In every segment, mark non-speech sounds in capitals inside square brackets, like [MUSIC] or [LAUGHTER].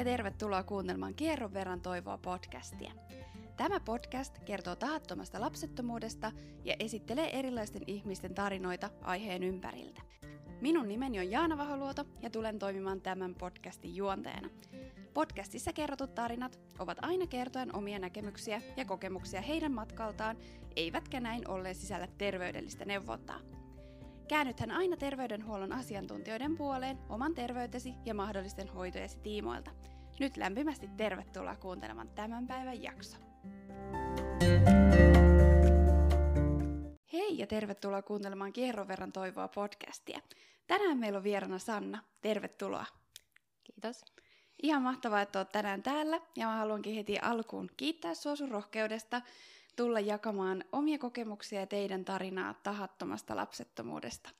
ja tervetuloa kuuntelemaan Kierron verran toivoa podcastia. Tämä podcast kertoo tahattomasta lapsettomuudesta ja esittelee erilaisten ihmisten tarinoita aiheen ympäriltä. Minun nimeni on Jaana Vaholuoto ja tulen toimimaan tämän podcastin juonteena. Podcastissa kerrotut tarinat ovat aina kertoen omia näkemyksiä ja kokemuksia heidän matkaltaan, eivätkä näin ollen sisällä terveydellistä neuvontaa. Käännythän aina terveydenhuollon asiantuntijoiden puoleen oman terveytesi ja mahdollisten hoitojesi tiimoilta. Nyt lämpimästi tervetuloa kuuntelemaan tämän päivän jakso. Hei ja tervetuloa kuuntelemaan Kierron verran toivoa podcastia. Tänään meillä on vierana Sanna. Tervetuloa. Kiitos. Ihan mahtavaa, että olet tänään täällä ja mä haluankin heti alkuun kiittää sinua sun rohkeudesta tulla jakamaan omia kokemuksia ja teidän tarinaa tahattomasta lapsettomuudesta.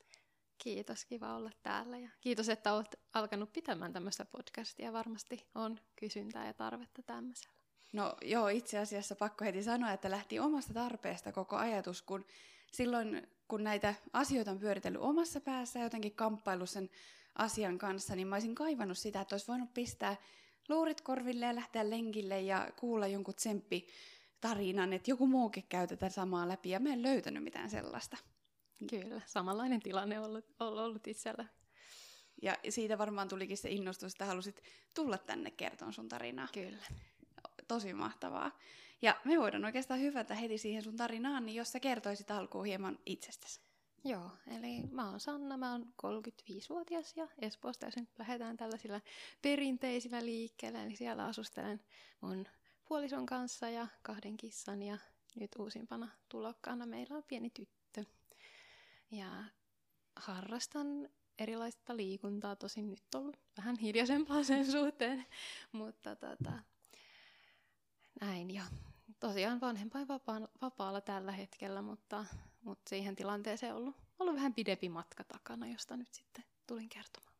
Kiitos, kiva olla täällä ja kiitos, että olet alkanut pitämään tämmöistä podcastia. Varmasti on kysyntää ja tarvetta tämmöisellä. No joo, itse asiassa pakko heti sanoa, että lähti omasta tarpeesta koko ajatus, kun silloin kun näitä asioita on pyöritellyt omassa päässä jotenkin kamppailu sen asian kanssa, niin mä olisin kaivannut sitä, että olisi voinut pistää luurit korville ja lähteä lenkille ja kuulla jonkun tsemppi tarinan, että joku muukin käy tätä samaa läpi, ja mä en löytänyt mitään sellaista. Kyllä, samanlainen tilanne on ollut, ollut itsellä. Ja siitä varmaan tulikin se innostus, että halusit tulla tänne kertomaan sun tarinaa. Kyllä. Tosi mahtavaa. Ja me voidaan oikeastaan hyvätä heti siihen sun tarinaan, niin jos sä kertoisit alkuun hieman itsestäsi. Joo, eli mä oon Sanna, mä oon 35-vuotias ja Espoosta jos nyt lähdetään tällaisilla perinteisillä liikkeellä, eli siellä asustelen mun puolison kanssa ja kahden kissan ja nyt uusimpana tulokkaana meillä on pieni tyttö. Ja harrastan erilaista liikuntaa, tosin nyt on ollut vähän hiljaisempaa sen [LAUGHS] suhteen, mutta tota, näin ja tosiaan vanhempain vapaalla tällä hetkellä, mutta, mutta siihen tilanteeseen on ollut, ollut vähän pidempi matka takana, josta nyt sitten tulin kertomaan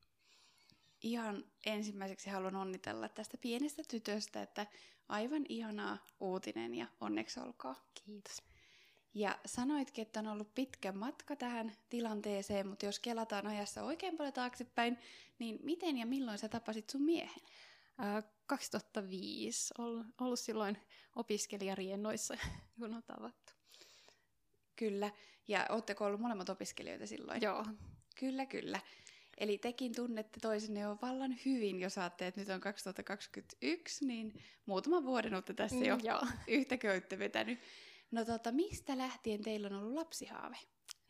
ihan ensimmäiseksi haluan onnitella tästä pienestä tytöstä, että aivan ihanaa uutinen ja onneksi olkoon. Kiitos. Ja sanoitkin, että on ollut pitkä matka tähän tilanteeseen, mutta jos kelataan ajassa oikein paljon taaksepäin, niin miten ja milloin sä tapasit sun miehen? 2005. Ollut, silloin opiskelijariennoissa, [LAUGHS] kun on tavattu. Kyllä. Ja ootteko ollut molemmat opiskelijoita silloin? Joo. Kyllä, kyllä. Eli tekin tunnette toisenne jo vallan hyvin, jos saatte, että nyt on 2021, niin muutaman vuoden olette tässä jo mm, yhtä köyttä vetänyt. No tota, mistä lähtien teillä on ollut lapsihaave?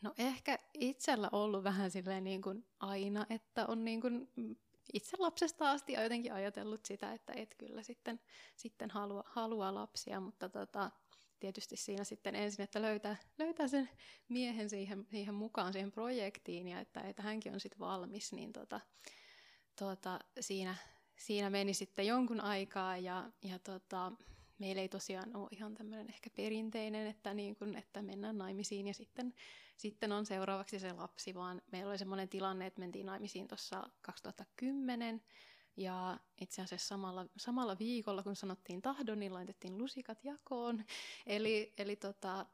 No ehkä itsellä ollut vähän silleen niin kuin aina, että on niin kuin itse lapsesta asti jotenkin ajatellut sitä, että et kyllä sitten, sitten halua, haluaa lapsia, mutta tota, tietysti siinä sitten ensin, että löytää, löytää sen miehen siihen, siihen mukaan, siihen projektiin, ja että, että hänkin on sitten valmis, niin tota, tota, siinä, siinä meni sitten jonkun aikaa, ja, ja tota, meillä ei tosiaan ole ihan tämmöinen ehkä perinteinen, että, niin kun, että mennään naimisiin ja sitten, sitten on seuraavaksi se lapsi, vaan meillä oli semmoinen tilanne, että mentiin naimisiin tuossa 2010, ja itse asiassa samalla, samalla viikolla, kun sanottiin tahdon, niin laitettiin lusikat jakoon. Eli, eli tota,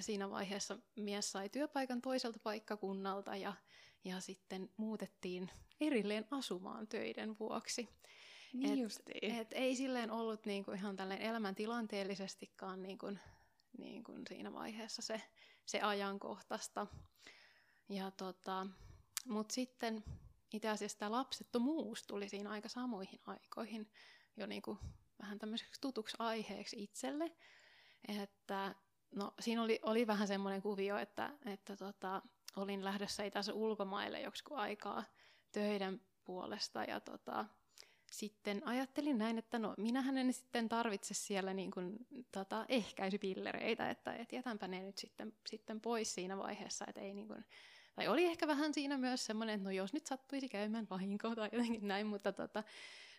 siinä vaiheessa mies sai työpaikan toiselta paikkakunnalta ja, ja sitten muutettiin erilleen asumaan töiden vuoksi. Niin et, et ei silleen ollut niinku ihan tälleen elämäntilanteellisestikaan niinku, niinku siinä vaiheessa se, se ajankohtaista. Ja tota, Mutta sitten itse asiassa tämä lapsettomuus tuli siinä aika samoihin aikoihin jo niin kuin vähän tämmöiseksi tutuksi aiheeksi itselle. Että no, siinä oli, oli vähän semmoinen kuvio, että, että tota, olin lähdössä itse ulkomaille joksikin aikaa töiden puolesta ja tota, sitten ajattelin näin, että no minähän en sitten tarvitse siellä niin kuin, tota, ehkäisypillereitä, että et jätänpä ne nyt sitten, sitten pois siinä vaiheessa, että ei niin kuin, tai oli ehkä vähän siinä myös semmoinen, että no jos nyt sattuisi käymään vahinkoa tai jotenkin näin, mutta tota,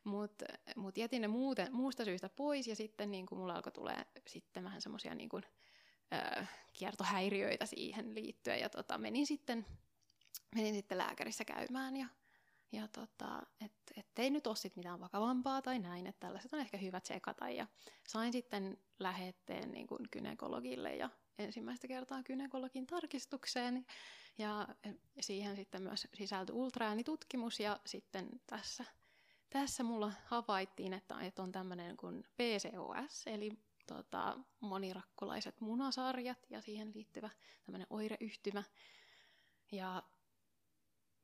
mut, mut jätin ne muuten, muusta syystä pois ja sitten niin kuin mulla alkoi tulee sitten vähän semmoisia niin kuin, äh, kiertohäiriöitä siihen liittyen ja tota, menin, sitten, menin sitten lääkärissä käymään ja, ja tota, et ei nyt ole sit mitään vakavampaa tai näin, että tällaiset on ehkä hyvä tsekata ja sain sitten lähetteen niin kuin gynekologille ja ensimmäistä kertaa gynekologin tarkistukseen. Ja siihen sitten myös sisältyi ultraäänitutkimus. Ja sitten tässä, tässä mulla havaittiin, että, että on tämmöinen kuin PCOS, eli tota, monirakkulaiset munasarjat ja siihen liittyvä tämmöinen oireyhtymä. Ja,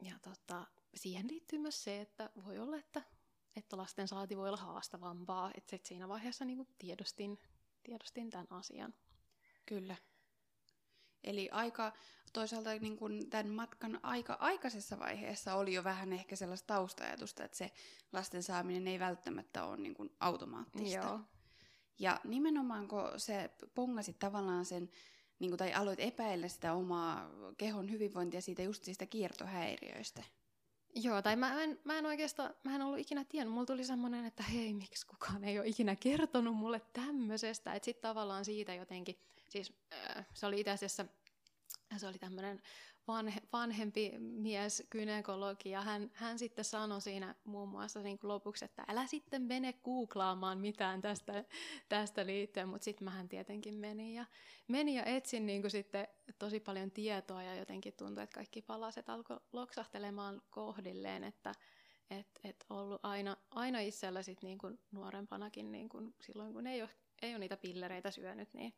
ja tota, siihen liittyy myös se, että voi olla, että, että lasten saati voi olla haastavampaa. Että siinä vaiheessa niin kuin tiedostin, tiedostin tämän asian. Kyllä. Eli aika toisaalta niin kuin tämän matkan aika aikaisessa vaiheessa oli jo vähän ehkä sellaista taustajatusta, että se lasten saaminen ei välttämättä ole niin kuin automaattista. Joo. Ja nimenomaan kun se pongasit tavallaan sen, niin kuin, tai aloit epäillä sitä omaa kehon hyvinvointia siitä just siitä kiertohäiriöistä. Joo, tai mä en, mä en oikeastaan, mä en ollut ikinä tiennyt. Mulla tuli semmoinen, että hei, miksi kukaan ei ole ikinä kertonut mulle tämmöisestä. Että sitten tavallaan siitä jotenkin, siis äh, se oli itse asiassa, se oli tämmöinen vanhe, vanhempi mies, kynekologi, ja hän, hän sitten sanoi siinä muun muassa niin kuin lopuksi, että älä sitten mene googlaamaan mitään tästä, tästä liittyen, mutta sitten mähän tietenkin menin ja, menin ja etsin niin kuin sitten tosi paljon tietoa, ja jotenkin tuntui, että kaikki palaset alkoi loksahtelemaan kohdilleen, että et, et ollut aina, aina itsellä sit niin kuin nuorempanakin, niin kuin silloin kun ei ole, ei ole niitä pillereitä syönyt, niin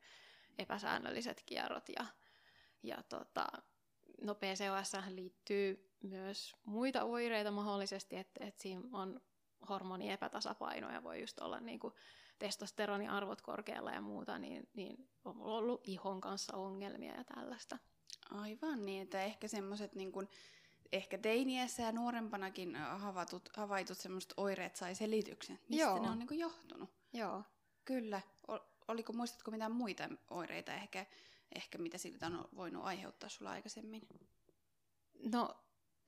epäsäännölliset kierrot ja, ja tota, no PCOS liittyy myös muita oireita mahdollisesti, että, että siinä on hormoniepätasapaino ja voi just olla niin kuin testosteroniarvot korkealla ja muuta, niin, niin on ollut ihon kanssa ongelmia ja tällaista. Aivan niin, että ehkä semmoiset niin kuin, ehkä teiniässä ja nuorempanakin havaitut, havaitut semmoiset oireet sai selityksen. Mistä Joo. ne on niin kuin johtunut? Joo. Kyllä. Oliko, muistatko mitään muita oireita ehkä ehkä mitä siltä on voinut aiheuttaa sulla aikaisemmin? No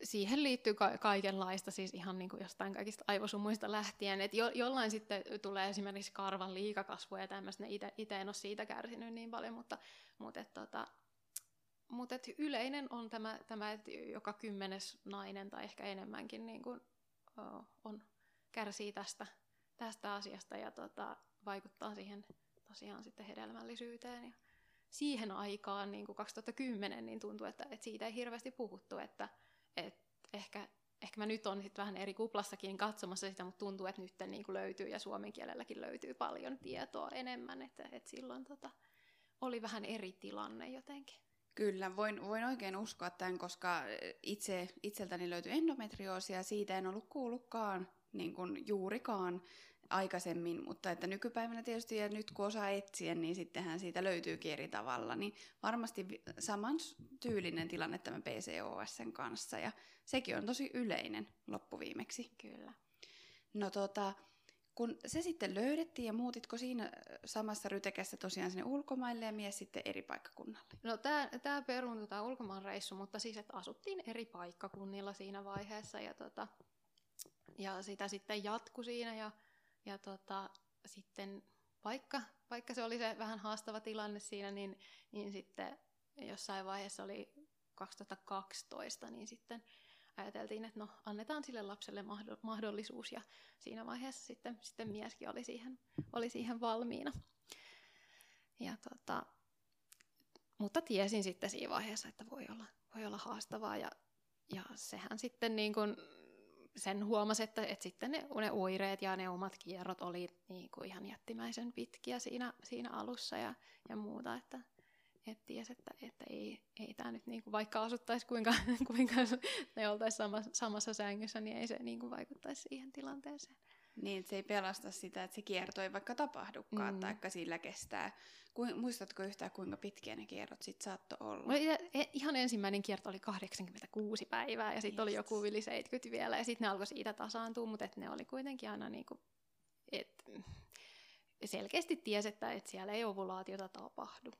siihen liittyy ka- kaikenlaista, siis ihan niin kuin jostain kaikista aivosumuista lähtien. että jo- jollain sitten tulee esimerkiksi karvan liikakasvu ja tämmöistä, itse en ole siitä kärsinyt niin paljon, mutta, mutta, et, tota, mutta et yleinen on tämä, tämä, että joka kymmenes nainen tai ehkä enemmänkin niin kuin, on, kärsii tästä, tästä asiasta ja tota, vaikuttaa siihen tosiaan sitten hedelmällisyyteen ja siihen aikaan, niin kuin 2010, niin tuntui, että, että siitä ei hirveästi puhuttu, että, että ehkä, ehkä mä nyt on sit vähän eri kuplassakin katsomassa sitä, mutta tuntuu, että nyt niin kuin löytyy ja suomen kielelläkin löytyy paljon tietoa enemmän, että, että silloin tota, oli vähän eri tilanne jotenkin. Kyllä, voin, voin oikein uskoa tämän, koska itse, itseltäni löytyi endometrioosia ja siitä en ollut kuullutkaan niin kuin juurikaan aikaisemmin, mutta että nykypäivänä tietysti ja nyt kun osaa etsiä, niin sittenhän siitä löytyykin eri tavalla, niin varmasti saman tyylinen tilanne tämän PCOSn kanssa ja sekin on tosi yleinen loppuviimeksi. Kyllä. No tota, kun se sitten löydettiin ja muutitko siinä samassa rytekässä tosiaan sinne ulkomaille ja mies sitten eri paikkakunnalle? No tämä tää peruuntui tämä ulkomaanreissu, mutta siis että asuttiin eri paikkakunnilla siinä vaiheessa ja, tota, ja sitä sitten jatku siinä ja ja tota, sitten vaikka, vaikka se oli se vähän haastava tilanne siinä, niin, niin sitten jossain vaiheessa oli 2012, niin sitten ajateltiin, että no annetaan sille lapselle mahdollisuus ja siinä vaiheessa sitten, sitten mieskin oli siihen, oli siihen valmiina. Ja tota, mutta tiesin sitten siinä vaiheessa, että voi olla, voi olla haastavaa ja, ja sehän sitten niin kuin sen huomasi, että, että sitten ne, ne oireet ja ne omat kierrot oli niin kuin ihan jättimäisen pitkiä siinä, siinä alussa ja, ja muuta, että et ties, että, että ei, ei tämä nyt, niin kuin, vaikka asuttaisi kuinka, [LAUGHS] kuinka ne oltaisiin samassa, samassa sängyssä, niin ei se niin kuin, vaikuttaisi siihen tilanteeseen. Niin, se ei pelasta sitä, että se kierto ei vaikka tapahdukaan, mm. taikka sillä kestää. Ku, muistatko yhtään, kuinka pitkiä ne kierrot sitten saattoi olla? Oli, e, ihan ensimmäinen kierto oli 86 päivää, ja sitten oli joku yli 70 vielä, ja sitten ne alkoi siitä tasaantua, mutta et ne oli kuitenkin aina niinku, et, selkeästi tiesi, että et siellä ei ovulaatiota tapahdu.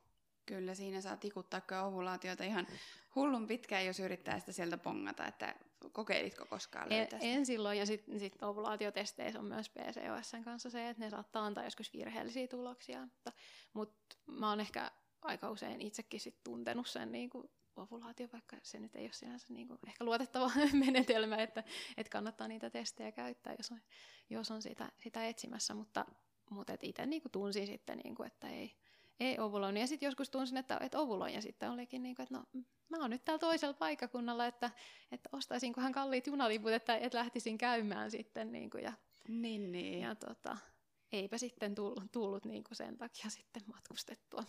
Kyllä, siinä saa tikuttaa ovulaatiota ihan hullun pitkään, jos yrittää sitä sieltä pongata, että kokeilitko koskaan löytää en, en silloin, ja sitten sit ovulaatiotesteissä on myös PCOSn kanssa se, että ne saattaa antaa joskus virheellisiä tuloksia, mutta, mutta mä oon ehkä aika usein itsekin sit tuntenut sen niin kuin ovulaatio, vaikka se nyt ei ole sinänsä niin kuin ehkä luotettava [LAUGHS] menetelmä, että, että kannattaa niitä testejä käyttää, jos on, jos on sitä, sitä etsimässä, mutta, mutta itse niin kuin tunsin sitten, niin kuin, että ei, ei ovuloinut. Ja sitten joskus tunsin, että, että ovuloin. Ja sitten olikin niin kuin, että no, mä oon nyt täällä toisella paikakunnalla, että, että ostaisinkohan kalliit junaliput, että, että lähtisin käymään sitten. Niin kuin, ja, niin, niin. ja tota, eipä sitten tullut, tullut niin kuin sen takia sitten matkustettua.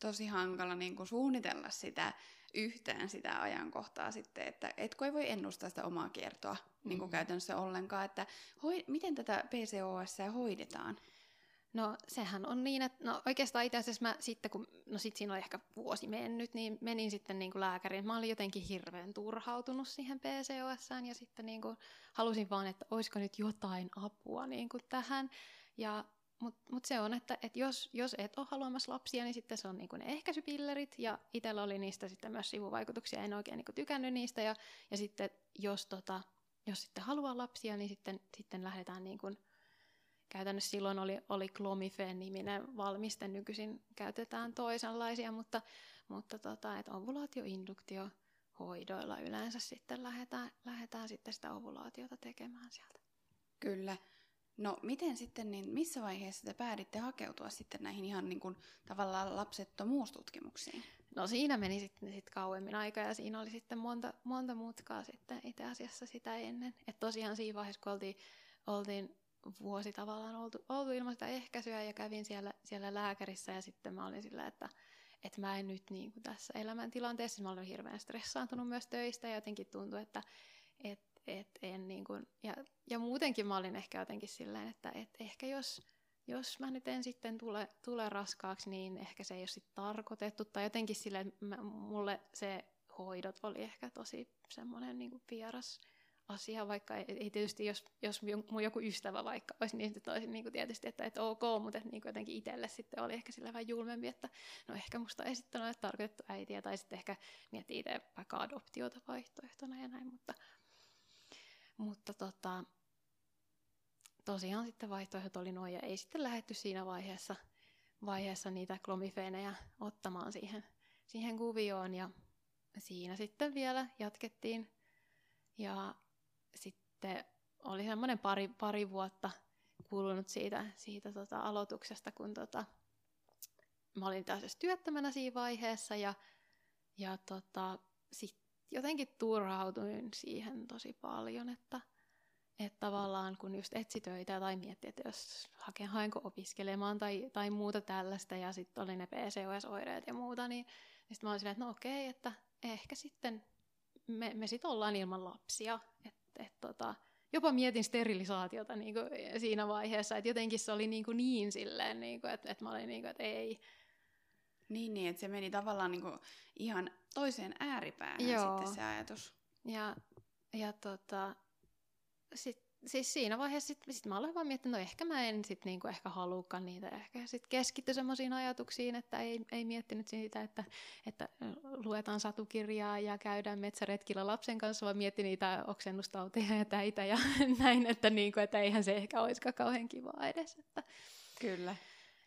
Tosi hankala niin kuin suunnitella sitä yhtään sitä ajankohtaa sitten, että etkö ei voi ennustaa sitä omaa kiertoa mm-hmm. niin kuin käytännössä ollenkaan, että hoi, miten tätä PCOS hoidetaan? No sehän on niin, että no oikeastaan itse asiassa mä sitten, kun no sit siinä oli ehkä vuosi mennyt, niin menin sitten niin kuin lääkäriin. Mä olin jotenkin hirveän turhautunut siihen PCOSään ja sitten niin kuin halusin vaan, että olisiko nyt jotain apua niin kuin tähän. Ja mutta mut se on, että et jos, jos et ole haluamassa lapsia, niin sitten se on niinku ne ehkäisypillerit, ja itsellä oli niistä sitten myös sivuvaikutuksia, en oikein niinku tykännyt niistä, ja, ja sitten jos, tota, jos sitten haluaa lapsia, niin sitten, sitten lähdetään niinku, käytännössä silloin oli, oli Clomifen-niminen valmiste, nykyisin käytetään toisenlaisia, mutta, mutta tota, että ovulaatioinduktio hoidoilla yleensä sitten lähdetään, lähdetään sitten sitä ovulaatiota tekemään sieltä. Kyllä. No miten sitten, niin missä vaiheessa te pääditte hakeutua sitten näihin ihan niin kuin, tavallaan lapsettomuustutkimuksiin? No siinä meni sitten sit kauemmin aika ja siinä oli sitten monta, monta mutkaa sitten itse asiassa sitä ennen. Että tosiaan siinä vaiheessa, kun oltiin, oltiin vuosi tavallaan oltu, oltu ilman sitä ehkäisyä ja kävin siellä, siellä lääkärissä ja sitten mä olin sillä, että, että mä en nyt niin kuin tässä elämäntilanteessa, mä olin hirveän stressaantunut myös töistä ja jotenkin tuntui, että, että et en niin kuin, ja, ja muutenkin mä olin ehkä jotenkin silleen, että et ehkä jos, jos mä nyt en sitten tule, tule raskaaksi, niin ehkä se ei ole sitten tarkoitettu. Tai jotenkin silleen, että mä, mulle se hoidot oli ehkä tosi semmoinen niin vieras asia, vaikka ei, ei tietysti, jos, jos mun joku ystävä vaikka olisi, niin sitten olisin niin tietysti, että, että ok, mutta että niin jotenkin itselle sitten oli ehkä sillä vähän julmempi, että no ehkä musta ei sitten ole tarkoitettu äitiä, tai sitten ehkä miettii itse vaikka adoptiota vaihtoehtona ja näin, mutta, mutta tota, tosiaan sitten vaihtoehdot oli noin ja ei sitten lähetty siinä vaiheessa, vaiheessa niitä klomifeenejä ottamaan siihen, siihen kuvioon ja siinä sitten vielä jatkettiin. Ja sitten oli semmoinen pari, pari vuotta kulunut siitä, siitä tota aloituksesta, kun tota, mä olin taas työttömänä siinä vaiheessa ja, ja tota, sitten jotenkin turhautuin siihen tosi paljon, että, että tavallaan kun just etsi töitä tai mietti, että jos haken, haenko opiskelemaan tai, tai muuta tällaista ja sitten oli ne PCOS-oireet ja muuta, niin, niin sitten mä olin silleen, että no okei, että ehkä sitten me, me sitten ollaan ilman lapsia. Että et, tota, jopa mietin sterilisaatiota niin kuin siinä vaiheessa, että jotenkin se oli niin, kuin niin silleen, niin kuin, että, että mä olin niin kuin, että ei, niin, niin, että se meni tavallaan niin kuin ihan toiseen ääripäähän Joo. sitten se ajatus. Ja, ja tota, sit, siis siinä vaiheessa sit, sit mä aloin vaan miettiä, no ehkä mä en sit niinku ehkä halukaan niitä, ehkä sit keskitty semmoisiin ajatuksiin, että ei, ei miettinyt siitä, että, että luetaan satukirjaa ja käydään metsäretkillä lapsen kanssa, vaan mietti niitä oksennustauteja ja täitä ja [LAUGHS] näin, että, niinku, että eihän se ehkä olisikaan kauhean kiva edes. Että, Kyllä.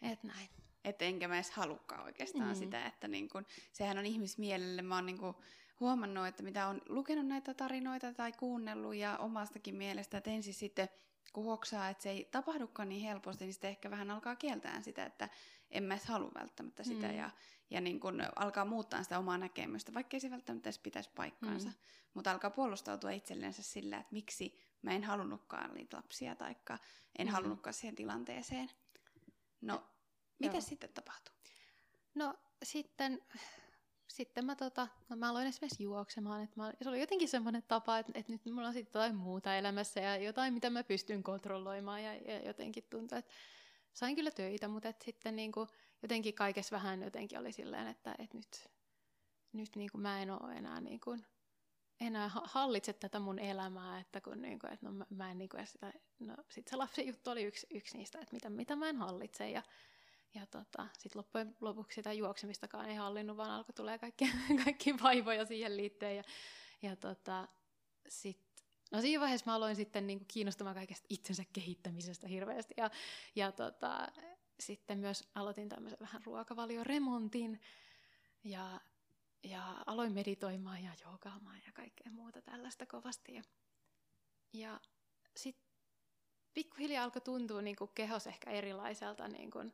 Et näin. Että enkä mä edes halukkaan oikeastaan mm. sitä, että niin kun, sehän on ihmismielelle, mä oon niin kun huomannut, että mitä on lukenut näitä tarinoita tai kuunnellut ja omastakin mielestä, että ensin sitten kun huoksaa, että se ei tapahdukaan niin helposti, niin sitten ehkä vähän alkaa kieltään sitä, että en mä edes halua välttämättä sitä mm. ja, ja niin kun alkaa muuttaa sitä omaa näkemystä, vaikka ei se välttämättä edes pitäisi paikkaansa, mm. mutta alkaa puolustautua itsellensä sillä, että miksi mä en halunnutkaan niitä lapsia tai en mm. halunnutkaan siihen tilanteeseen. No, mitä sitten tapahtui? No sitten, sitten mä, tota, no mä aloin esimerkiksi juoksemaan. Että mä, se oli jotenkin semmoinen tapa, että, että nyt mulla on sitten jotain muuta elämässä ja jotain, mitä mä pystyn kontrolloimaan. Ja, ja jotenkin tuntuu, että sain kyllä töitä, mutta että sitten niin kuin, jotenkin kaikessa vähän jotenkin oli silleen, että, että nyt, nyt niin kuin mä en ole enää niin kuin, enää hallitse tätä mun elämää, että kun niin kuin, että no mä, mä en niin kuin sitä, no sit se lapsen juttu oli yksi, yksi niistä, että mitä, mitä mä en hallitse ja ja tota, sitten loppujen lopuksi sitä juoksemistakaan ei hallinnut, vaan alkoi tulee kaikki, [LAUGHS] kaikki vaivoja siihen liittyen. Ja, ja tota, sit, no siinä vaiheessa mä aloin sitten niinku kiinnostumaan kaikesta itsensä kehittämisestä hirveästi. Ja, ja tota, sitten myös aloitin tämmöisen vähän ruokavalioremontin. Ja, ja aloin meditoimaan ja joogaamaan ja kaikkea muuta tällaista kovasti. Ja, ja sitten pikkuhiljaa alkoi tuntua niin kuin kehos ehkä erilaiselta niin kuin,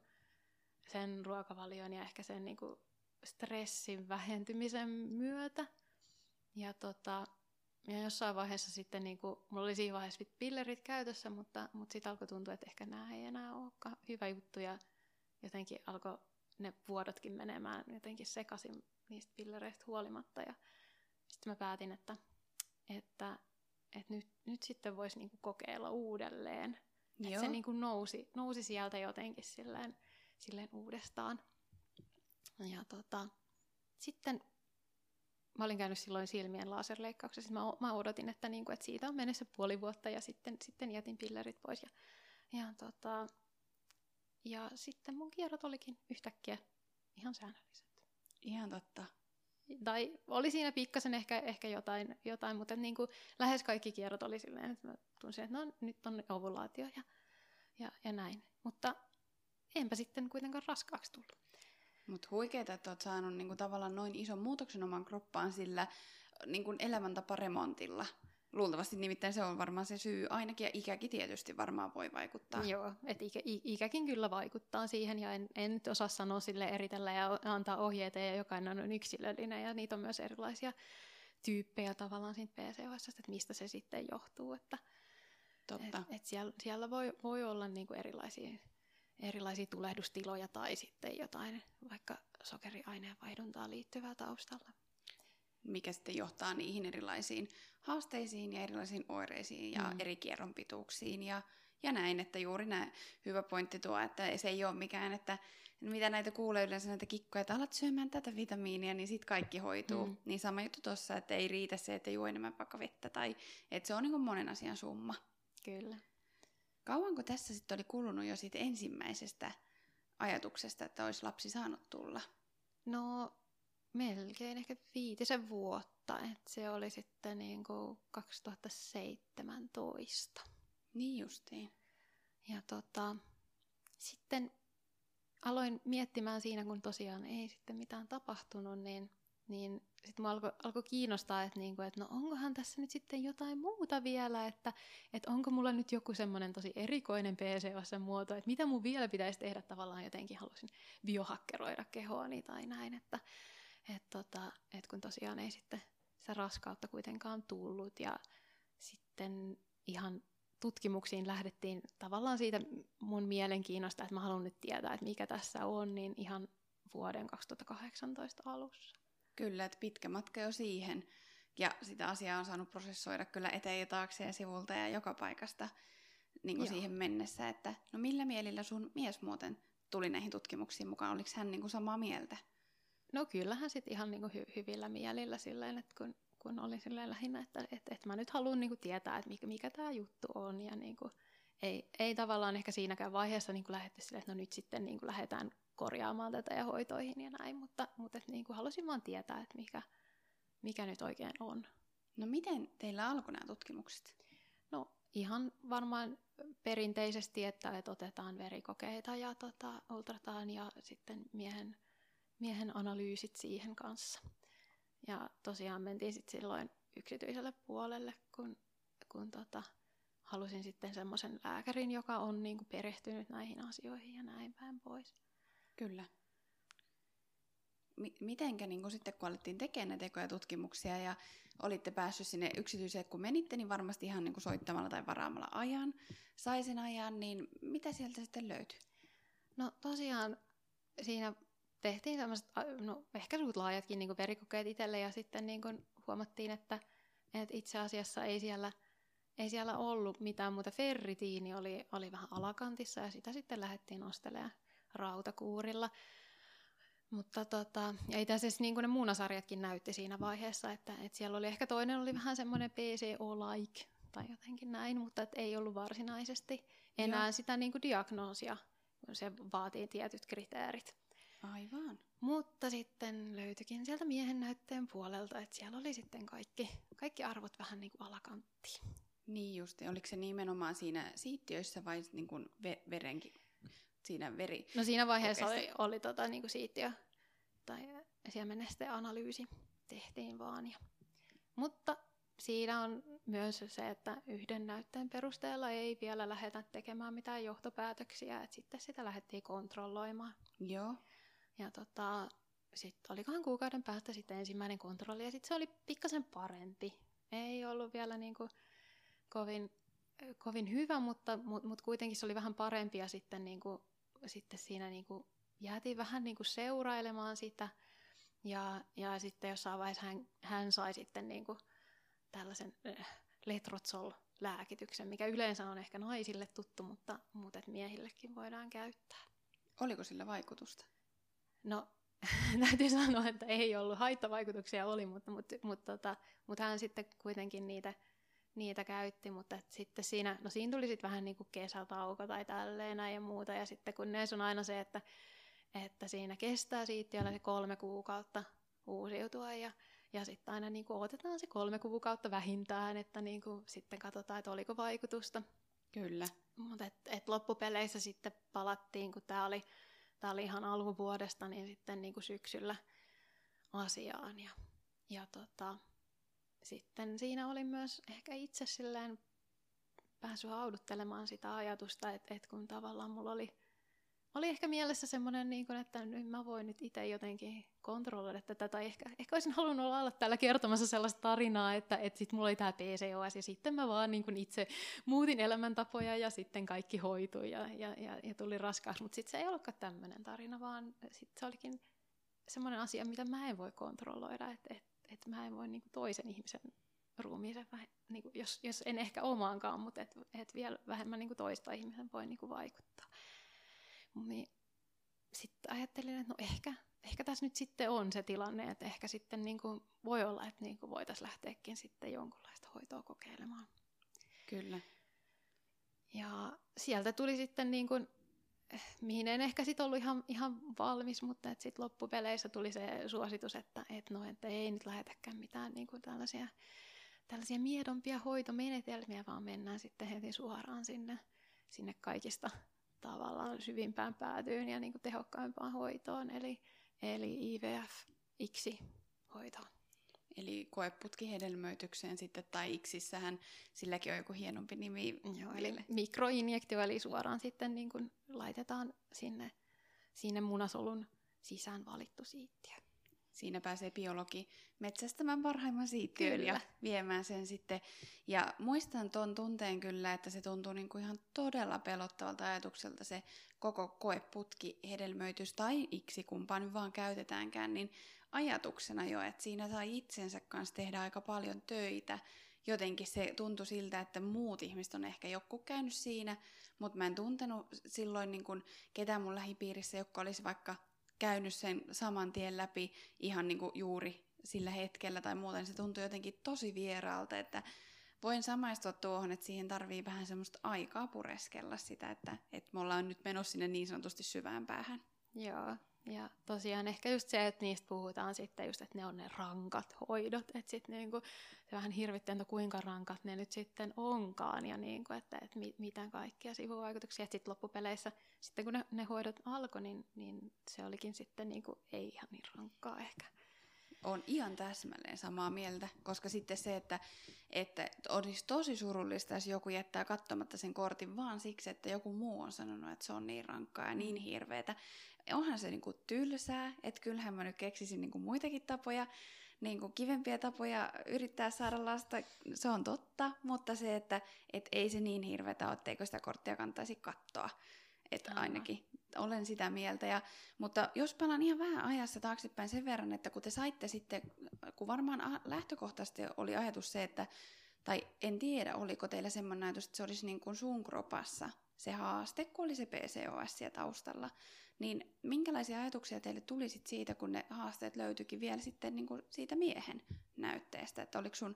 sen ruokavalion ja ehkä sen niin kuin stressin vähentymisen myötä. Ja, tota, ja jossain vaiheessa sitten, niin kuin, mulla oli siinä vaiheessa pillerit käytössä, mutta, mutta sitten alkoi tuntua, että ehkä nämä ei enää olekaan hyvä juttu. Ja jotenkin alkoi ne vuodotkin menemään jotenkin sekaisin niistä pillereistä huolimatta. Ja sitten mä päätin, että, että, että nyt, nyt sitten voisi niinku kokeilla uudelleen. Että se niinku nousi, nousi sieltä jotenkin silleen, silleen uudestaan. Ja tota, sitten mä olin käynyt silloin silmien laserleikkauksessa. Mä, mä odotin, että, niinku, että siitä on mennessä puoli vuotta ja sitten, sitten jätin pillerit pois. Ja, ja, tota, ja sitten mun kierrot olikin yhtäkkiä ihan säännölliset. Ihan totta. Tai oli siinä pikkasen ehkä, ehkä jotain, jotain, mutta niin kuin lähes kaikki kierrot oli silleen, että mä tunsin, että no nyt on ovulaatio ja, ja, ja näin. Mutta enpä sitten kuitenkaan raskaaksi tullut. Mutta huikeeta, että oot saanut niinku tavallaan noin ison muutoksen oman kroppaan sillä niinku elämäntaparemontilla. Luultavasti nimittäin se on varmaan se syy, ainakin ja ikäkin tietysti varmaan voi vaikuttaa. Joo, että ikä, ikäkin kyllä vaikuttaa siihen ja en, en nyt osaa sanoa sille eritellä ja antaa ohjeita ja jokainen on yksilöllinen ja niitä on myös erilaisia tyyppejä tavallaan siitä PCOS, että mistä se sitten johtuu, että Totta. Et, et siellä, siellä voi, voi olla niinku erilaisia, erilaisia tulehdustiloja tai sitten jotain vaikka sokeriaineen vaihduntaan liittyvää taustalla mikä sitten johtaa niihin erilaisiin haasteisiin ja erilaisiin oireisiin ja mm. eri kierron pituuksiin ja, ja näin, että juuri näin hyvä pointti tuo, että se ei ole mikään, että mitä näitä kuulee yleensä näitä kikkoja, että alat syömään tätä vitamiinia, niin sitten kaikki hoituu. Mm. Niin sama juttu tuossa, että ei riitä se, että juo enemmän vaikka vettä tai että se on niin monen asian summa. Kyllä. Kauanko tässä sitten oli kulunut jo siitä ensimmäisestä ajatuksesta, että olisi lapsi saanut tulla? No melkein ehkä viitisen vuotta, että se oli sitten niin kuin 2017. Niin justiin. Ja tota, sitten aloin miettimään siinä, kun tosiaan ei sitten mitään tapahtunut, niin, niin sitten mä alkoi alko kiinnostaa, että, niinku, että no onkohan tässä nyt sitten jotain muuta vielä, että, että onko mulla nyt joku semmoinen tosi erikoinen PCOS-muoto, että mitä mun vielä pitäisi tehdä tavallaan jotenkin halusin biohakkeroida kehoani tai näin, että, et tota, et kun tosiaan ei sitten sitä raskautta kuitenkaan tullut ja sitten ihan tutkimuksiin lähdettiin tavallaan siitä mun mielenkiinnosta, että mä haluan nyt tietää, että mikä tässä on, niin ihan vuoden 2018 alussa. Kyllä, että pitkä matka jo siihen. Ja sitä asiaa on saanut prosessoida kyllä eteen ja taakse ja sivulta ja joka paikasta niin kuin siihen mennessä, että no millä mielillä sun mies muuten tuli näihin tutkimuksiin mukaan? Oliko hän niin kuin samaa mieltä? No kyllähän sitten ihan niinku hy- hyvillä mielillä silleen, että kun, kun oli silleen lähinnä, että et, et mä nyt haluan niinku tietää, että mikä, mikä tämä juttu on. Ja niinku, ei, ei tavallaan ehkä siinäkään vaiheessa niinku lähdetty silleen, että no nyt sitten niinku lähdetään korjaamaan tätä ja hoitoihin ja näin, mutta, mutta et niinku halusin vaan tietää, että mikä, mikä nyt oikein on. No miten teillä alkoi nämä tutkimukset? No ihan varmaan perinteisesti, että, että otetaan verikokeita ja tota, ultrataan ja sitten miehen miehen analyysit siihen kanssa. Ja tosiaan mentiin sitten silloin yksityiselle puolelle, kun, kun tota, halusin sitten semmoisen lääkärin, joka on niinku perehtynyt näihin asioihin ja näin päin pois. Kyllä. M- mitenkä niin kun sitten kun alettiin tekemään näitä tekoja tutkimuksia ja olitte päässyt sinne yksityiseen, kun menitte, niin varmasti ihan niin soittamalla tai varaamalla ajan, sai sen ajan, niin mitä sieltä sitten löytyi? No tosiaan siinä tehtiin tämmöiset, no ehkä suut laajatkin niin verikokeet itselle ja sitten niin huomattiin, että, että itse asiassa ei siellä, ei siellä ollut mitään muuta. Ferritiini oli, oli vähän alakantissa ja sitä sitten lähdettiin nostelemaan rautakuurilla. Mutta tota, ja itse asiassa niin kuin ne muunasarjatkin näytti siinä vaiheessa, että, että siellä oli ehkä toinen oli vähän semmoinen PCO-like tai jotenkin näin, mutta että ei ollut varsinaisesti enää Joo. sitä niin kuin diagnoosia, kun se vaatii tietyt kriteerit. Aivan. Mutta sitten löytyikin sieltä miehen näytteen puolelta, että siellä oli sitten kaikki, kaikki arvot vähän niin kuin alakanttiin. Niin just, oliko se nimenomaan siinä siittiöissä vai niin kuin ve- verenkin, siinä veri? No siinä vaiheessa oli, oli tota, niin kuin siittiö tai siemenesten analyysi tehtiin vaan. Ja, mutta siinä on myös se, että yhden näytteen perusteella ei vielä lähdetä tekemään mitään johtopäätöksiä, että sitten sitä lähdettiin kontrolloimaan. Joo. Ja tota, sitten olikohan kuukauden päästä sitten ensimmäinen kontrolli ja sitten se oli pikkasen parempi. Ei ollut vielä niinku kovin, kovin hyvä, mutta, mutta, mutta kuitenkin se oli vähän parempi ja sitten, niinku, sitten siinä niinku jäätiin vähän niinku seurailemaan sitä. Ja, ja sitten jossain vaiheessa hän, hän sai sitten niinku tällaisen äh, letrotsol-lääkityksen, mikä yleensä on ehkä naisille tuttu, mutta, mutta et miehillekin voidaan käyttää. Oliko sillä vaikutusta? No, [LAUGHS] täytyy sanoa, että ei ollut. Haittavaikutuksia oli, mutta, mutta, mutta, tota, mutta hän sitten kuitenkin niitä, niitä käytti, mutta sitten siinä, no siinä tuli sitten vähän niin kuin kesätauko tai tälleen ja muuta, ja sitten kun ne on aina se, että, että siinä kestää siitä se kolme kuukautta uusiutua, ja, ja sitten aina niin kuin otetaan se kolme kuukautta vähintään, että niin kuin sitten katsotaan, että oliko vaikutusta. Kyllä. Mutta et, et loppupeleissä sitten palattiin, kun tämä oli tämä oli ihan alkuvuodesta, niin sitten niin kuin syksyllä asiaan. Ja, ja tota, sitten siinä oli myös ehkä itse silleen päässyt hauduttelemaan sitä ajatusta, että, että kun tavallaan mulla oli oli ehkä mielessä semmoinen, niin kuin, että nyt mä voin nyt itse jotenkin kontrolloida tätä, tai ehkä, ehkä olisin halunnut olla täällä kertomassa sellaista tarinaa, että, että sitten mulla oli tämä PCOS, ja sitten mä vaan niin kuin itse muutin elämäntapoja, ja sitten kaikki hoitui, ja, ja, ja, ja tuli raskaaksi, mutta sitten se ei ollutkaan tämmöinen tarina, vaan sitten se olikin semmoinen asia, mitä mä en voi kontrolloida, että, että, että mä en voi niin kuin toisen ihmisen ruumiin, niin kuin, jos, jos en ehkä omaankaan, mutta et, et vielä vähemmän niin kuin toista ihmisen voi niin kuin vaikuttaa. Niin sitten ajattelin, että no ehkä, ehkä tässä nyt sitten on se tilanne, että ehkä sitten niin kuin voi olla, että niin kuin voitaisiin lähteäkin sitten jonkunlaista hoitoa kokeilemaan. Kyllä. Ja sieltä tuli sitten niin kuin, mihin en ehkä sitten ollut ihan, ihan valmis, mutta sitten loppupeleissä tuli se suositus, että, että, no, että ei nyt lähetäkään mitään niin kuin tällaisia, tällaisia miedompia hoitomenetelmiä, vaan mennään sitten heti suoraan sinne, sinne kaikista tavallaan syvimpään päätyyn ja niin kuin tehokkaimpaan hoitoon, eli, eli IVF-iksi hoitoon. Eli koeputkihedelmöitykseen sitten, tai iksissähän silläkin on joku hienompi nimi. Joo, eli mikroinjektio, eli suoraan sitten niin kuin laitetaan sinne, sinne munasolun sisään valittu siittiö siinä pääsee biologi metsästämään parhaimman siittiön ja viemään sen sitten. Ja muistan tuon tunteen kyllä, että se tuntuu niin kuin ihan todella pelottavalta ajatukselta se koko koeputki, hedelmöitys tai iksi, kumpaan vaan käytetäänkään, niin ajatuksena jo, että siinä sai itsensä kanssa tehdä aika paljon töitä. Jotenkin se tuntui siltä, että muut ihmiset on ehkä joku käynyt siinä, mutta mä en tuntenut silloin niin kuin ketään mun lähipiirissä, joka olisi vaikka käynyt sen saman tien läpi ihan niin kuin juuri sillä hetkellä tai muuten, se tuntuu jotenkin tosi vieraalta, että voin samaistua tuohon, että siihen tarvii vähän semmoista aikaa pureskella sitä, että, että me ollaan nyt menossa sinne niin sanotusti syvään päähän. Joo, ja tosiaan ehkä just se, että niistä puhutaan sitten just, että ne on ne rankat hoidot, että sitten niinku, se vähän hirvittää, että kuinka rankat ne nyt sitten onkaan ja niinku, että, että mit, mitä kaikkia sivuvaikutuksia. Että sitten loppupeleissä, sitten kun ne, ne hoidot alkoi, niin, niin se olikin sitten niinku, ei ihan niin rankkaa ehkä. On ihan täsmälleen samaa mieltä, koska sitten se, että, että olisi tosi surullista, jos joku jättää katsomatta sen kortin vaan siksi, että joku muu on sanonut, että se on niin rankkaa ja niin hirveetä, onhan se niinku tylsää, että kyllähän mä nyt keksisin niinku muitakin tapoja, niinku kivempiä tapoja yrittää saada lasta, se on totta, mutta se, että et ei se niin hirveätä ole, etteikö sitä korttia kantaisi kattoa. Että ainakin olen sitä mieltä. Ja, mutta jos palaan ihan vähän ajassa taaksepäin sen verran, että kun te saitte sitten, kun varmaan lähtökohtaisesti oli ajatus se, että, tai en tiedä, oliko teillä semmoinen ajatus, että se olisi niin kuin sun kropassa se haaste, kun oli se PCOS siellä taustalla, niin minkälaisia ajatuksia teille tuli sit siitä, kun ne haasteet löytyikin vielä sitten niin kuin siitä miehen näytteestä? Että oliko, sun,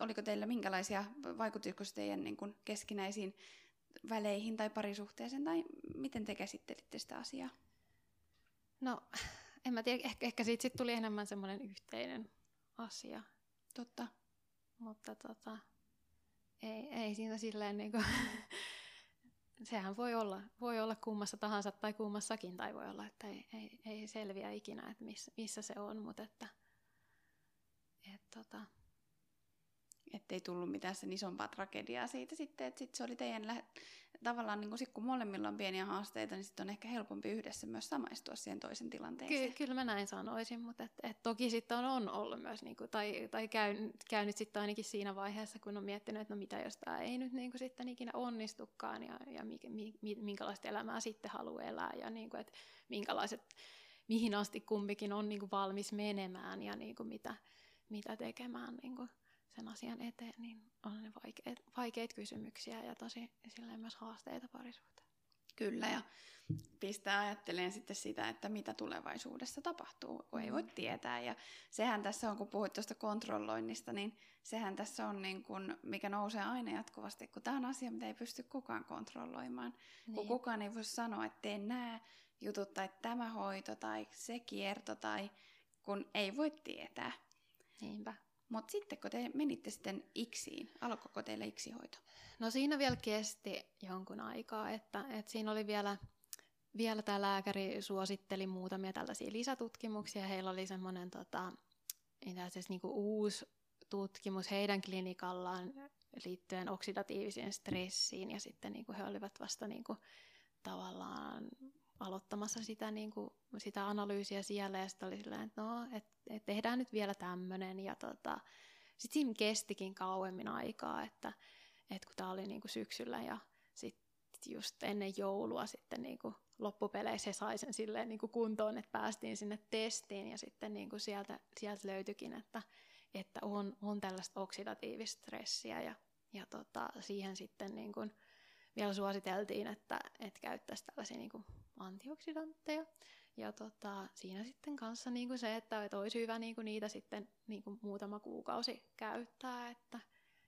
oliko teillä minkälaisia, vaikutuiko se teidän niin kuin keskinäisiin väleihin tai parisuhteeseen, tai miten te käsittelitte sitä asiaa? No, [LAUGHS] en mä tiedä, ehkä, ehkä siitä sit tuli enemmän semmoinen yhteinen asia. Totta. Mutta tota, ei, ei siinä silleen niinku [LAUGHS] sehän voi olla, voi olla kummassa tahansa tai kummassakin, tai voi olla, että ei, ei, ei selviä ikinä, että missä, missä se on, mutta että et, tota, ettei tullut mitään sen isompaa tragediaa siitä sitten, että sit se oli teidän lä- tavallaan niin kun molemmilla on pieniä haasteita, niin sitten on ehkä helpompi yhdessä myös samaistua siihen toisen tilanteeseen. Ky- kyllä mä näin sanoisin, mutta et, et toki sitten on, on ollut myös, niinku, tai, tai käy, käynyt sitten ainakin siinä vaiheessa, kun on miettinyt, että no mitä jos tämä ei nyt niinku sitten ikinä onnistukaan, ja, ja mi, mi, mi, minkälaista elämää sitten haluaa elää, ja niinku, että minkälaiset, mihin asti kumpikin on niinku valmis menemään, ja niinku mitä, mitä tekemään. Niinku sen asian eteen, niin on ne vaikeat, vaikeat kysymyksiä ja tosi silleen myös haasteita parisuhteen. Kyllä, ja pistää ajattelemaan sitten sitä, että mitä tulevaisuudessa tapahtuu, kun ei voi mm. tietää. Ja sehän tässä on, kun puhuit tuosta kontrolloinnista, niin sehän tässä on, niin kun, mikä nousee aina jatkuvasti, kun tämä on asia, mitä ei pysty kukaan kontrolloimaan. Niin. Kun kukaan ei voi sanoa, että tee nämä jutut tai tämä hoito tai se kierto, tai kun ei voi tietää. Niinpä. Mutta sitten kun te menitte sitten iksiin, alkoiko teille iksihoito? No siinä vielä kesti jonkun aikaa, että, että siinä oli vielä, vielä tämä lääkäri suositteli muutamia tällaisia lisätutkimuksia. Heillä oli semmoinen tota, niinku uusi tutkimus heidän klinikallaan liittyen oksidatiiviseen stressiin ja sitten niinku he olivat vasta niinku, tavallaan aloittamassa sitä, niinku, sitä analyysiä siellä ja sitten oli silleen, että no, et, et tehdään nyt vielä tämmöinen ja tota, sitten siinä kestikin kauemmin aikaa, että et kun tämä oli niinku syksyllä ja sitten just ennen joulua sitten niinku loppupeleissä sai sen silleen niinku kuntoon, että päästiin sinne testiin. Ja sitten niinku sieltä, sieltä löytyikin, että, että on, on tällaista oksidatiivista stressiä. Ja, ja tota, siihen sitten niinku vielä suositeltiin, että, että käyttäisi tällaisia niinku antioksidantteja. Ja tota, siinä sitten kanssa niinku se, että, että olisi hyvä niinku niitä sitten niinku muutama kuukausi käyttää. Että,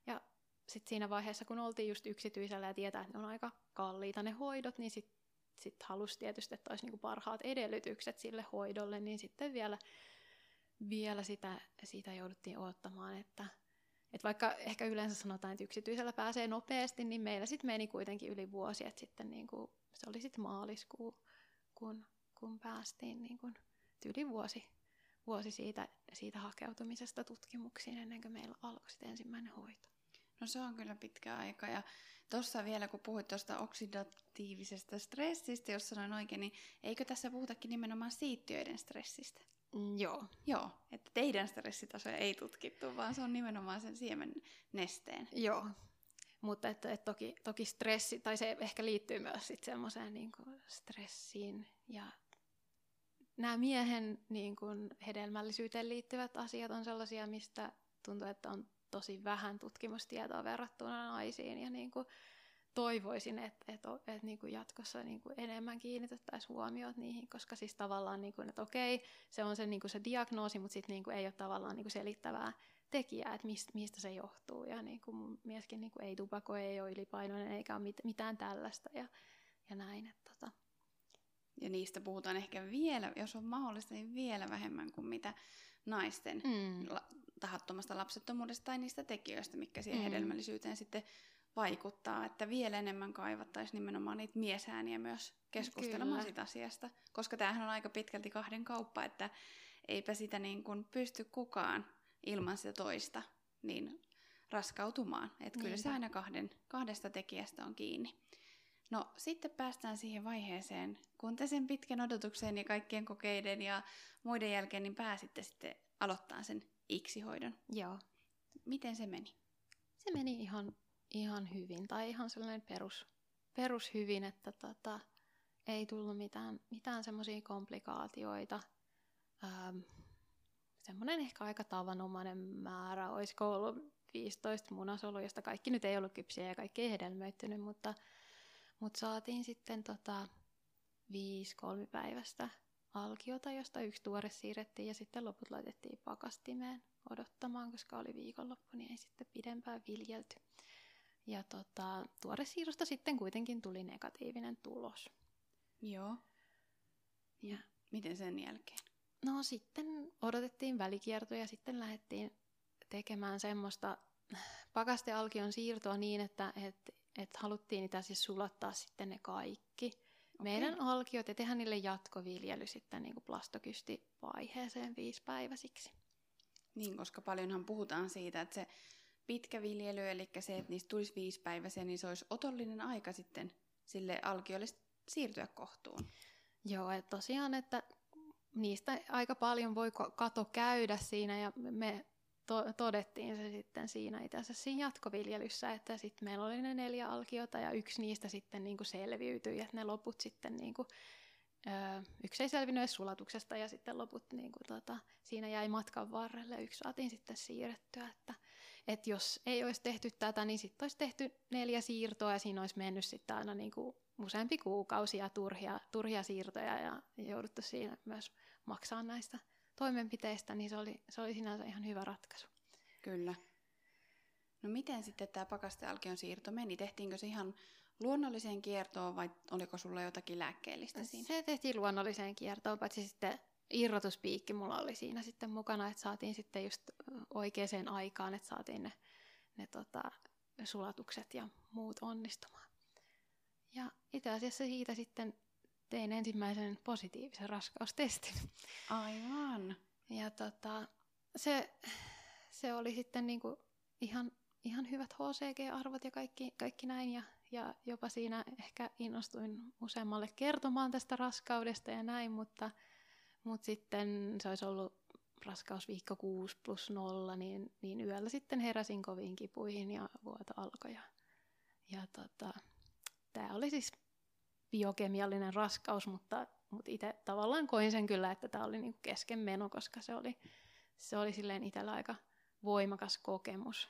ja sitten siinä vaiheessa, kun oltiin just yksityisellä ja tietää, että ne on aika kalliita ne hoidot, niin sitten sit halusi tietysti, että olisi niinku parhaat edellytykset sille hoidolle, niin sitten vielä, vielä sitä, sitä jouduttiin odottamaan, että, että vaikka ehkä yleensä sanotaan, että yksityisellä pääsee nopeasti, niin meillä sitten meni kuitenkin yli vuosi, että sitten niinku, se oli sitten maaliskuu, kun, kun päästiin niin kuin yli vuosi, vuosi siitä, siitä hakeutumisesta tutkimuksiin ennen kuin meillä alkoi sitten ensimmäinen hoito. No se on kyllä pitkä aika ja tuossa vielä kun puhuit tuosta oksidatiivisesta stressistä, jos sanoin oikein, niin eikö tässä puhutakin nimenomaan siittiöiden stressistä? Mm, joo. Joo, että teidän stressitasoja ei tutkittu, vaan se on nimenomaan sen siemen nesteen. Joo, mutta että, että toki, toki stressi, tai se ehkä liittyy myös sitten semmoiseen niin stressiin ja nämä miehen niin kuin hedelmällisyyteen liittyvät asiat on sellaisia, mistä tuntuu, että on tosi vähän tutkimustietoa verrattuna naisiin ja niin kuin toivoisin, että, että, että niin kuin jatkossa niin kuin enemmän kiinnitettäisiin huomiota niihin, koska siis tavallaan, niin kuin, että okei, se on se, niin kuin se diagnoosi, mutta sitten niin kuin ei ole tavallaan niin kuin selittävää tekijää, että mistä, mistä se johtuu. Ja niin kuin mieskin niin kuin ei tupakoi, ei ole ylipainoinen eikä ole mit, mitään tällaista ja, ja näin. Että tota. Ja niistä puhutaan ehkä vielä, jos on mahdollista, niin vielä vähemmän kuin mitä naisten mm. la- tahattomasta lapsettomuudesta tai niistä tekijöistä, mikä siihen mm. hedelmällisyyteen sitten vaikuttaa, että vielä enemmän kaivattaisiin nimenomaan niitä miesääniä myös keskustelemaan siitä asiasta, koska tämähän on aika pitkälti kahden kauppa, että eipä sitä niin kuin pysty kukaan ilman sitä toista niin raskautumaan. Että kyllä se aina kahden, kahdesta tekijästä on kiinni. No sitten päästään siihen vaiheeseen, kun te sen pitkän odotuksen ja kaikkien kokeiden ja muiden jälkeen niin pääsitte sitten aloittaa sen iksihoidon. Joo. Miten se meni? Se meni ihan, ihan hyvin, tai ihan sellainen perus, perus hyvin, että tota, ei tullut mitään, mitään semmoisia komplikaatioita. Ähm, semmoinen ehkä aika tavanomainen määrä. Olisiko ollut 15 munasolua, josta kaikki nyt ei ollut kypsiä ja kaikki ei hedelmöittynyt, mutta, mutta saatiin sitten tota viisi kolmipäiväistä alkiota, josta yksi tuore siirrettiin ja sitten loput laitettiin pakastimeen odottamaan, koska oli viikonloppu, niin ei sitten pidempään viljelty. Ja tota, siirrosta sitten kuitenkin tuli negatiivinen tulos. Joo. Ja miten sen jälkeen? No sitten odotettiin välikiertoja ja sitten lähdettiin tekemään semmoista pakastealkion siirtoa niin, että et, et haluttiin niitä siis sulattaa sitten ne kaikki. Okay. Meidän alkiot ja tehdä niille jatkoviljely sitten niin kuin plastokystivaiheeseen viisipäiväisiksi. Niin, koska paljonhan puhutaan siitä, että se pitkä viljely, eli se, että niistä tulisi viisipäiväisiä, niin se olisi otollinen aika sitten sille alkiolle siirtyä kohtuun. Joo, että tosiaan, että niistä aika paljon voi kato käydä siinä ja me to- todettiin se sitten siinä itse asiassa siinä jatkoviljelyssä, että sitten meillä oli ne neljä alkiota ja yksi niistä sitten niin kuin selviytyi, että ne loput sitten niin kuin, öö, yksi ei selvinnyt edes sulatuksesta ja sitten loput niin kuin, tota, siinä jäi matkan varrelle, yksi saatiin sitten siirrettyä, että että jos ei olisi tehty tätä, niin sitten olisi tehty neljä siirtoa ja siinä olisi mennyt sitten aina niin kuin useampi kuukausia turhia, turhia siirtoja ja jouduttu siinä myös maksaa näistä toimenpiteistä, niin se oli, se oli sinänsä ihan hyvä ratkaisu. Kyllä. No miten sitten tämä pakastealkion siirto meni? Tehtiinkö se ihan luonnolliseen kiertoon vai oliko sulla jotakin lääkkeellistä siinä? Se tehtiin luonnolliseen kiertoon, paitsi sitten irrotuspiikki mulla oli siinä sitten mukana, että saatiin sitten just oikeaan aikaan, että saatiin ne, ne tota, sulatukset ja muut onnistumaan. Ja itse asiassa siitä sitten tein ensimmäisen positiivisen raskaustestin. Aivan. Ja tota, se, se oli sitten niinku ihan, ihan hyvät HCG-arvot ja kaikki, kaikki näin. Ja, ja jopa siinä ehkä innostuin useammalle kertomaan tästä raskaudesta ja näin, mutta, mutta sitten se olisi ollut raskausviikko 6 plus 0, niin, niin yöllä sitten heräsin koviin kipuihin ja vuoto alkoi. Ja, ja tota, tämä oli siis biokemiallinen raskaus, mutta, mutta itse tavallaan koin sen kyllä, että tämä oli niinku kesken meno, koska se oli, se oli silleen itsellä aika voimakas kokemus.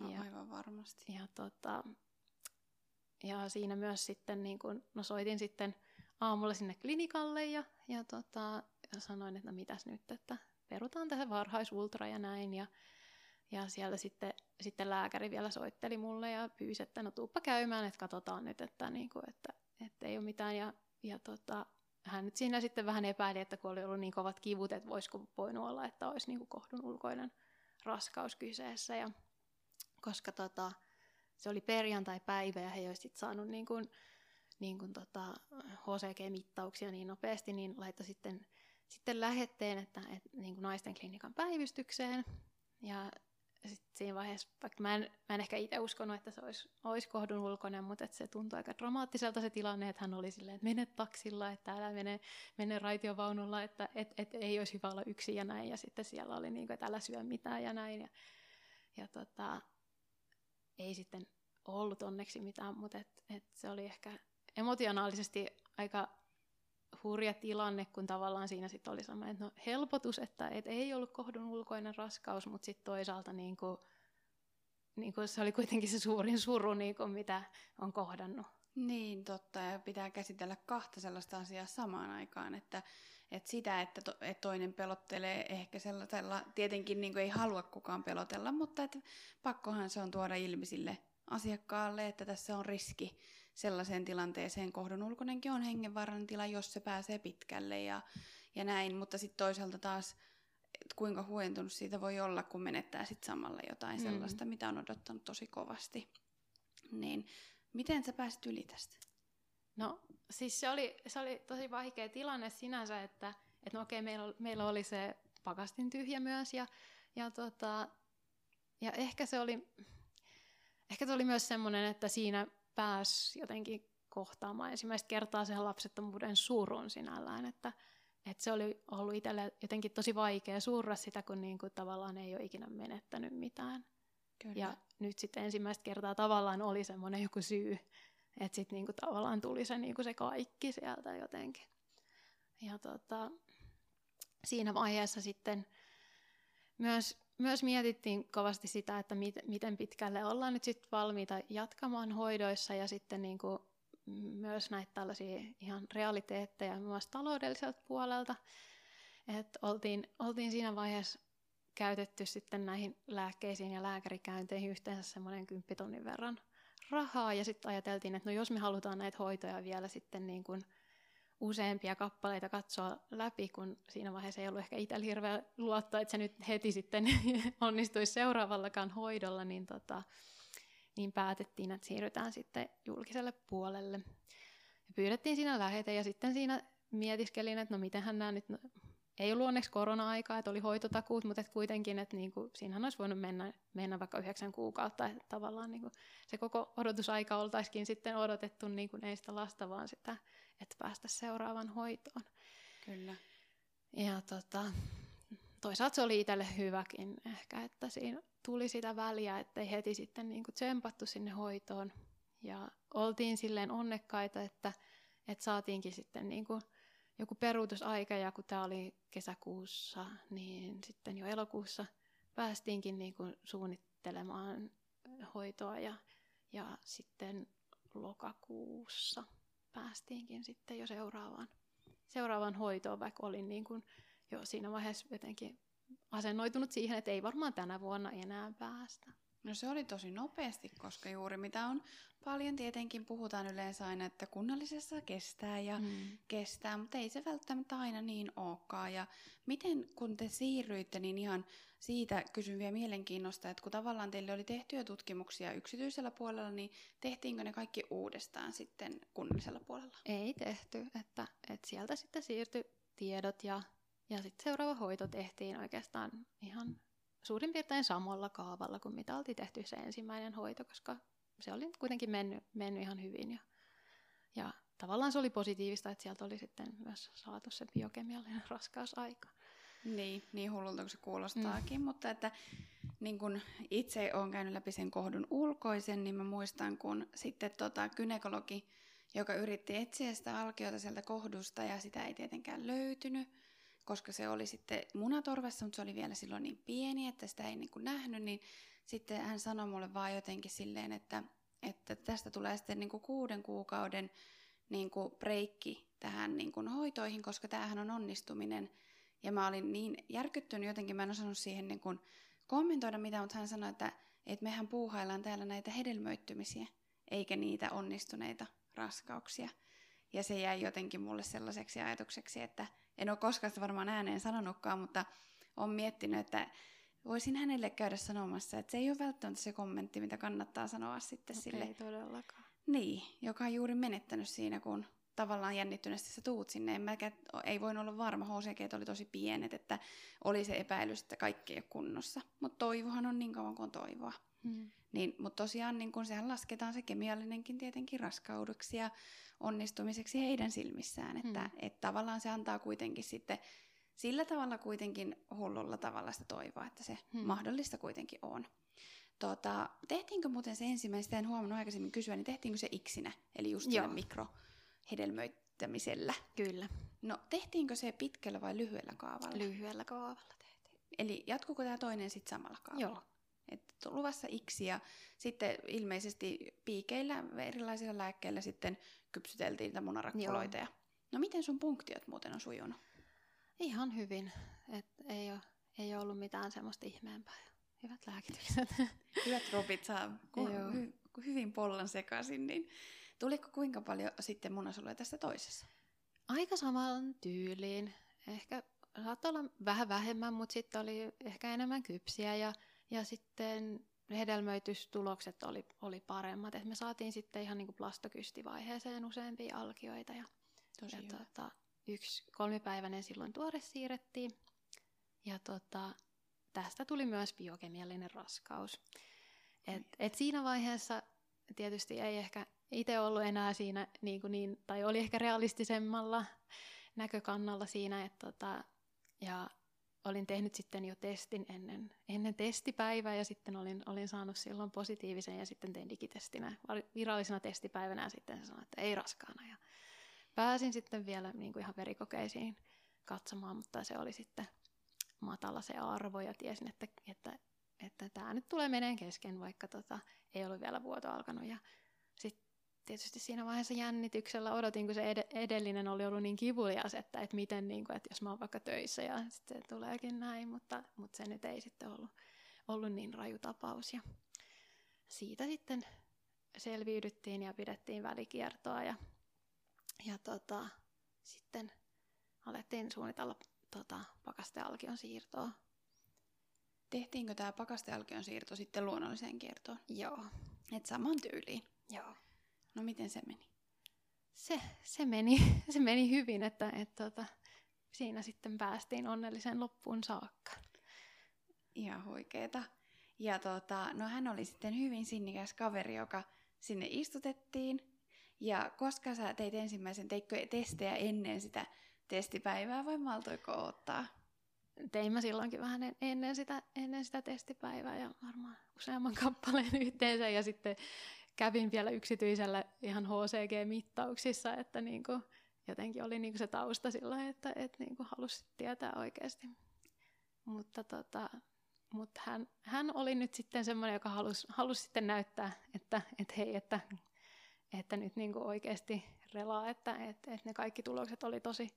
No ja, aivan varmasti. Ja, tota, ja siinä myös sitten, niin kun, no soitin sitten aamulla sinne klinikalle ja, ja, tota, ja sanoin, että no mitäs nyt, että perutaan tähän varhaisultra ja näin. Ja, ja siellä sitten, sitten lääkäri vielä soitteli mulle ja pyysi, että no tuuppa käymään, että katsotaan nyt, että, niin kuin, että että ei ole mitään. Ja, ja tota, hän nyt siinä sitten vähän epäili, että kun oli ollut niin kovat kivut, että voisiko voinut olla, että olisi niin kohdun ulkoinen raskaus kyseessä. Ja, koska tota, se oli perjantai-päivä ja he ei olisivat saanut niin kuin, niin kuin tota HCG-mittauksia niin nopeasti, niin laittoi sitten, sitten lähetteen, että, että niin kuin naisten klinikan päivystykseen. Ja sitten siinä vaiheessa, vaikka mä en, mä en ehkä itse uskonut, että se olisi, olisi kohdun ulkoinen, mutta että se tuntui aika dramaattiselta se tilanne, että hän oli silleen, että mene taksilla, että älä mene, mene raitiovaunulla, että et, et ei olisi hyvä olla yksin ja näin. Ja sitten siellä oli niin kuin, että älä syö mitään ja näin. Ja, ja tota, ei sitten ollut onneksi mitään, mutta et, et se oli ehkä emotionaalisesti aika hurja tilanne, kun tavallaan siinä sitten oli sellainen no, helpotus, että et ei ollut kohdun ulkoinen raskaus, mutta sitten toisaalta niin kuin, niin kuin se oli kuitenkin se suurin suru, niin kuin mitä on kohdannut. Niin, totta. Ja pitää käsitellä kahta sellaista asiaa samaan aikaan, että, että sitä, että, to, että toinen pelottelee ehkä sellaisella, tietenkin niin kuin ei halua kukaan pelotella, mutta että pakkohan se on tuoda ilmi sille asiakkaalle, että tässä on riski sellaiseen tilanteeseen. Kohdon ulkonenkin on hengenvaarallinen tila, jos se pääsee pitkälle ja, ja näin, mutta sitten toisaalta taas kuinka huentunut siitä voi olla, kun menettää sitten samalla jotain mm. sellaista, mitä on odottanut tosi kovasti. Niin miten sä pääsit yli tästä? No siis se oli, se oli tosi vaikea tilanne sinänsä, että, että no okei, meillä, meillä oli se pakastin tyhjä myös ja, ja, tota, ja ehkä se oli, ehkä se oli myös semmoinen, että siinä pääsi jotenkin kohtaamaan ensimmäistä kertaa sen lapsettomuuden surun sinällään, että, että se oli ollut itselle jotenkin tosi vaikea surra sitä, kun niin kuin tavallaan ei ole ikinä menettänyt mitään. Kyllä. Ja nyt sitten ensimmäistä kertaa tavallaan oli semmoinen joku syy, että sitten niin tavallaan tuli se, niin kuin se kaikki sieltä jotenkin. Ja tota, siinä vaiheessa sitten myös myös mietittiin kovasti sitä, että mit, miten pitkälle ollaan nyt sitten valmiita jatkamaan hoidoissa ja sitten niin kuin myös näitä tällaisia ihan realiteetteja myös taloudelliselta puolelta. Et oltiin, oltiin siinä vaiheessa käytetty sitten näihin lääkkeisiin ja lääkärikäynteihin yhteensä semmoinen kymppitonnin verran rahaa ja sitten ajateltiin, että no jos me halutaan näitä hoitoja vielä sitten niin kuin useampia kappaleita katsoa läpi, kun siinä vaiheessa ei ollut ehkä itsellä hirveä luotto, että se nyt heti sitten [LAUGHS] onnistuisi seuraavallakaan hoidolla, niin, tota, niin päätettiin, että siirrytään sitten julkiselle puolelle. Ja pyydettiin siinä lähete ja sitten siinä mietiskelin, että no mitenhän nämä nyt ei ollut onneksi korona-aikaa, että oli hoitotakuut, mutta et kuitenkin, että niinku, siinähän olisi voinut mennä, mennä vaikka yhdeksän kuukautta, että tavallaan niinku, se koko odotusaika oltaisikin sitten odotettu niinku, ei sitä lasta, vaan sitä, että päästä seuraavan hoitoon. Kyllä. Ja tota, toisaalta se oli itselle hyväkin ehkä, että siinä tuli sitä väliä, ettei heti sitten niinku tsempattu sinne hoitoon. Ja oltiin silleen onnekkaita, että, että saatiinkin sitten niinku joku peruutusaika, ja kun tämä oli kesäkuussa, niin sitten jo elokuussa päästiinkin niinku suunnittelemaan hoitoa, ja, ja sitten lokakuussa päästiinkin sitten jo seuraavaan, seuraavaan hoitoon, vaikka olin niin kuin jo siinä vaiheessa jotenkin asennoitunut siihen, että ei varmaan tänä vuonna enää päästä. No se oli tosi nopeasti, koska juuri mitä on paljon tietenkin puhutaan yleensä aina, että kunnallisessa kestää ja mm. kestää, mutta ei se välttämättä aina niin olekaan. Ja miten kun te siirryitte, niin ihan siitä kysyn vielä mielenkiinnosta, että kun tavallaan teille oli tehty jo tutkimuksia yksityisellä puolella, niin tehtiinkö ne kaikki uudestaan sitten kunnallisella puolella? Ei tehty, että, että sieltä sitten siirtyi tiedot ja, ja sitten seuraava hoito tehtiin oikeastaan ihan suurin piirtein samalla kaavalla kuin mitä oltiin tehty se ensimmäinen hoito, koska se oli kuitenkin mennyt, mennyt ihan hyvin. Ja, ja tavallaan se oli positiivista, että sieltä oli sitten myös saatu se biokemiallinen [LAUGHS] raskausaika. Niin, niin hullulta kuin se kuulostaakin, mm. mutta että niin kun itse olen käynyt läpi sen kohdun ulkoisen, niin mä muistan, kun sitten tota, kynekologi, joka yritti etsiä sitä alkiota sieltä kohdusta ja sitä ei tietenkään löytynyt, koska se oli sitten munatorvessa, mutta se oli vielä silloin niin pieni, että sitä ei niin kuin nähnyt, niin sitten hän sanoi mulle vaan jotenkin silleen, että, että tästä tulee sitten niin kuin kuuden kuukauden niin kuin breikki tähän niin kuin hoitoihin, koska tämähän on onnistuminen. Ja mä olin niin järkyttynyt jotenkin, mä en osannut siihen niin kuin kommentoida mitään, mutta hän sanoi, että, että mehän puuhaillaan täällä näitä hedelmöittymisiä, eikä niitä onnistuneita raskauksia. Ja se jäi jotenkin mulle sellaiseksi ajatukseksi, että en ole koskaan sitä varmaan ääneen sanonutkaan, mutta olen miettinyt, että voisin hänelle käydä sanomassa, että se ei ole välttämättä se kommentti, mitä kannattaa sanoa sitten okay, sille. Ei todellakaan. Niin, joka on juuri menettänyt siinä, kun tavallaan jännittyneesti sä tuut sinne. En mäkä, ei voin olla varma, HCG oli tosi pienet, että oli se epäilys, että kaikki ei ole kunnossa. Mutta toivohan on niin kauan kuin on toivoa. Hmm. Niin, mutta tosiaan niin kun sehän lasketaan se kemiallinenkin tietenkin raskaudeksi ja onnistumiseksi heidän silmissään. Että hmm. et tavallaan se antaa kuitenkin sitten sillä tavalla kuitenkin hullulla tavalla sitä toivoa, että se hmm. mahdollista kuitenkin on. Tota, tehtiinkö muuten se ensimmäinen, en huomannut aikaisemmin kysyä, niin tehtiinkö se iksinä, eli just Joo. Mikrohedelmöittämisellä? Kyllä. No tehtiinkö se pitkällä vai lyhyellä kaavalla? Lyhyellä kaavalla tehtiin. Eli jatkuuko tämä toinen sitten samalla kaavalla? Joo. Että luvassa iksi ja sitten ilmeisesti piikeillä erilaisilla lääkkeillä sitten kypsyteltiin niitä munarakkuloita. Ja... No miten sun punktiot muuten on sujunut? Ihan hyvin. Et ei, ole, ei ole ollut mitään semmoista ihmeempää. Hyvät lääkitykset. Hyvät ropit saa ku, hy, hyvin pollan sekaisin. Niin tuliko kuinka paljon sitten munasoluja tästä toisessa? Aika samaan tyyliin. Ehkä saattoi olla vähän vähemmän, mutta sitten oli ehkä enemmän kypsiä ja, ja sitten hedelmöitystulokset oli, oli paremmat. Et me saatiin sitten ihan niin plastokystivaiheeseen useampia alkioita ja, Tosi ja tota, yksi kolmipäiväinen silloin tuore siirrettiin. Ja tota, tästä tuli myös biokemiallinen raskaus. Et, et siinä vaiheessa tietysti ei ehkä itse ollut enää siinä niin, kuin niin tai oli ehkä realistisemmalla näkökannalla siinä, että tota, ja olin tehnyt sitten jo testin ennen, ennen testipäivää ja sitten olin, olin saanut silloin positiivisen ja sitten tein digitestinä virallisena testipäivänä ja sitten se sanoi, että ei raskaana. Ja pääsin sitten vielä niin kuin ihan verikokeisiin katsomaan, mutta se oli sitten matala se arvo ja tiesin, että, että, että tämä nyt tulee meneen kesken, vaikka tota, ei ollut vielä vuoto alkanut. Ja sitten tietysti siinä vaiheessa jännityksellä odotin, kun se ed- edellinen oli ollut niin kivulias, että, että miten, niin kuin, että jos mä oon vaikka töissä ja sitten tuleekin näin, mutta, mutta se nyt ei sitten ollut, ollut niin raju tapaus. Ja siitä sitten selviydyttiin ja pidettiin välikiertoa ja ja tota, sitten alettiin suunnitella tota, pakastealkion siirtoa. Tehtiinkö tämä pakastealkion siirto sitten luonnolliseen kiertoon? Joo. Et saman tyyliin? Joo. No miten se meni? Se, se, meni, [LAUGHS] se meni hyvin, että et, tota, siinä sitten päästiin onnellisen loppuun saakka. Ihan huikeeta. Ja tota, no hän oli sitten hyvin sinnikäs kaveri, joka sinne istutettiin. Ja koska sä teit ensimmäisen, teitkö testejä ennen sitä testipäivää vai maltoiko ottaa? Tein mä silloinkin vähän ennen sitä, ennen sitä testipäivää ja varmaan useamman [LAUGHS] kappaleen yhteensä. Ja sitten kävin vielä yksityisellä ihan HCG-mittauksissa, että niinku, jotenkin oli niinku se tausta sillä että et niinku halusi tietää oikeasti. Mutta tota, mutta hän, hän oli nyt sitten semmoinen, joka halusi, halusi sitten näyttää, että, että hei, että, että nyt niinku oikeasti relaa, että, että, että ne kaikki tulokset oli tosi,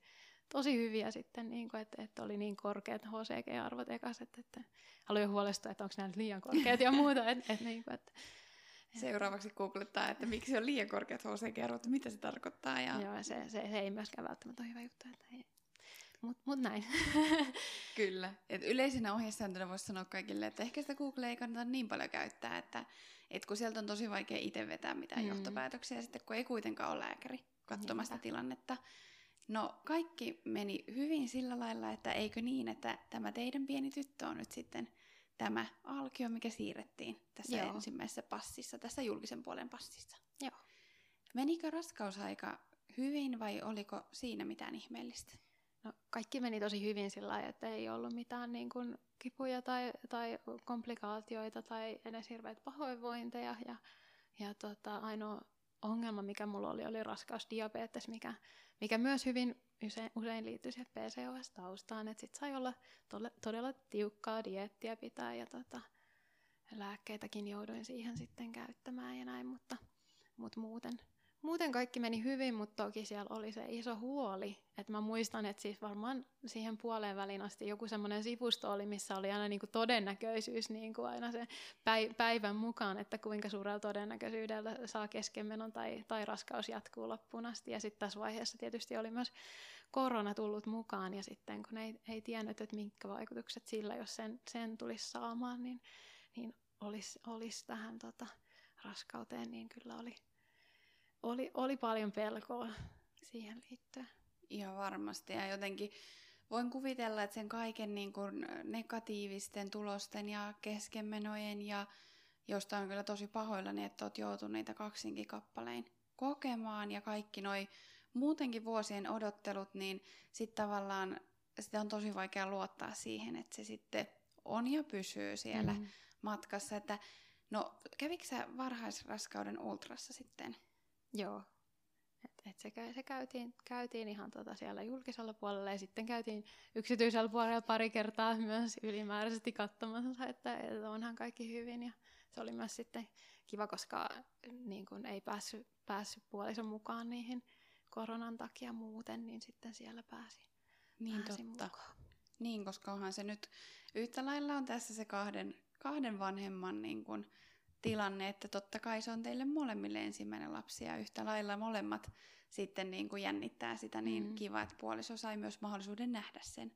tosi hyviä sitten, niin kuin, että, että oli niin korkeat HCG-arvot ekas, että, että haluin jo huolestua, että onko nämä nyt liian korkeat ja muuta. [LAUGHS] Että, että, niin kuin, että, Seuraavaksi googlettaa, että miksi on liian korkeat HCG-arvot, mitä se tarkoittaa. Ja... Joo, se, se, se, ei myöskään välttämättä ole hyvä juttu. Että ei. Mut, mut näin. [LAUGHS] Kyllä. Et yleisenä ohjesääntönä voisi sanoa kaikille, että ehkä sitä Google ei kannata niin paljon käyttää, että et kun sieltä on tosi vaikea itse vetää mitään mm. johtopäätöksiä, sitten kun ei kuitenkaan ole lääkäri katsomasta Niinpä. tilannetta. No kaikki meni hyvin sillä lailla, että eikö niin, että tämä teidän pieni tyttö on nyt sitten tämä alkio, mikä siirrettiin tässä Joo. ensimmäisessä passissa, tässä julkisen puolen passissa. Joo. Menikö raskausaika hyvin vai oliko siinä mitään ihmeellistä? No, kaikki meni tosi hyvin sillä lailla, että ei ollut mitään niin kuin, kipuja tai, tai komplikaatioita tai edes hirveät pahoinvointeja. Ja, ja tota, ainoa ongelma, mikä mulla oli, oli raskausdiabetes, mikä, mikä myös hyvin usein, usein liittyy siihen PCOS-taustaan, että sit sai olla todella, todella tiukkaa diettiä pitää ja tota, lääkkeitäkin jouduin siihen sitten käyttämään ja näin, mutta, mutta muuten, muuten kaikki meni hyvin, mutta toki siellä oli se iso huoli. Että mä muistan, että siis varmaan siihen puoleen väliin asti joku semmoinen sivusto oli, missä oli aina niinku todennäköisyys niinku aina se päivän mukaan, että kuinka suurella todennäköisyydellä saa keskenmenon tai, tai raskaus jatkuu loppuun asti. Ja sitten tässä vaiheessa tietysti oli myös korona tullut mukaan ja sitten kun ei, ei tiennyt, että mitkä vaikutukset sillä, jos sen, sen tulisi saamaan, niin, niin olisi, olisi tähän tota, raskauteen, niin kyllä oli, oli, oli paljon pelkoa siihen liittyen. Ihan varmasti ja jotenkin voin kuvitella, että sen kaiken niin kuin negatiivisten tulosten ja keskenmenojen ja josta on kyllä tosi pahoillani, että olet joutunut niitä kaksinkin kappalein kokemaan ja kaikki noi muutenkin vuosien odottelut, niin sitten tavallaan sitä on tosi vaikea luottaa siihen, että se sitten on ja pysyy siellä mm. matkassa. Että, no, kävikö sä varhaisraskauden ultrassa sitten? Joo. Et, et se, se käytiin, käytiin ihan tota siellä julkisella puolella ja sitten käytiin yksityisellä puolella pari kertaa myös ylimääräisesti katsomassa, että, että onhan kaikki hyvin. Ja se oli myös sitten kiva, koska niin kun ei päässyt, päässyt puolison mukaan niihin koronan takia muuten, niin sitten siellä pääsi, niin pääsi totta. mukaan. Niin, koska onhan se nyt yhtä lailla on tässä se kahden, kahden vanhemman niin kun, tilanne, että totta kai se on teille molemmille ensimmäinen lapsi ja yhtä lailla molemmat sitten niin kuin jännittää sitä, niin mm. kiva, että puoliso sai myös mahdollisuuden nähdä sen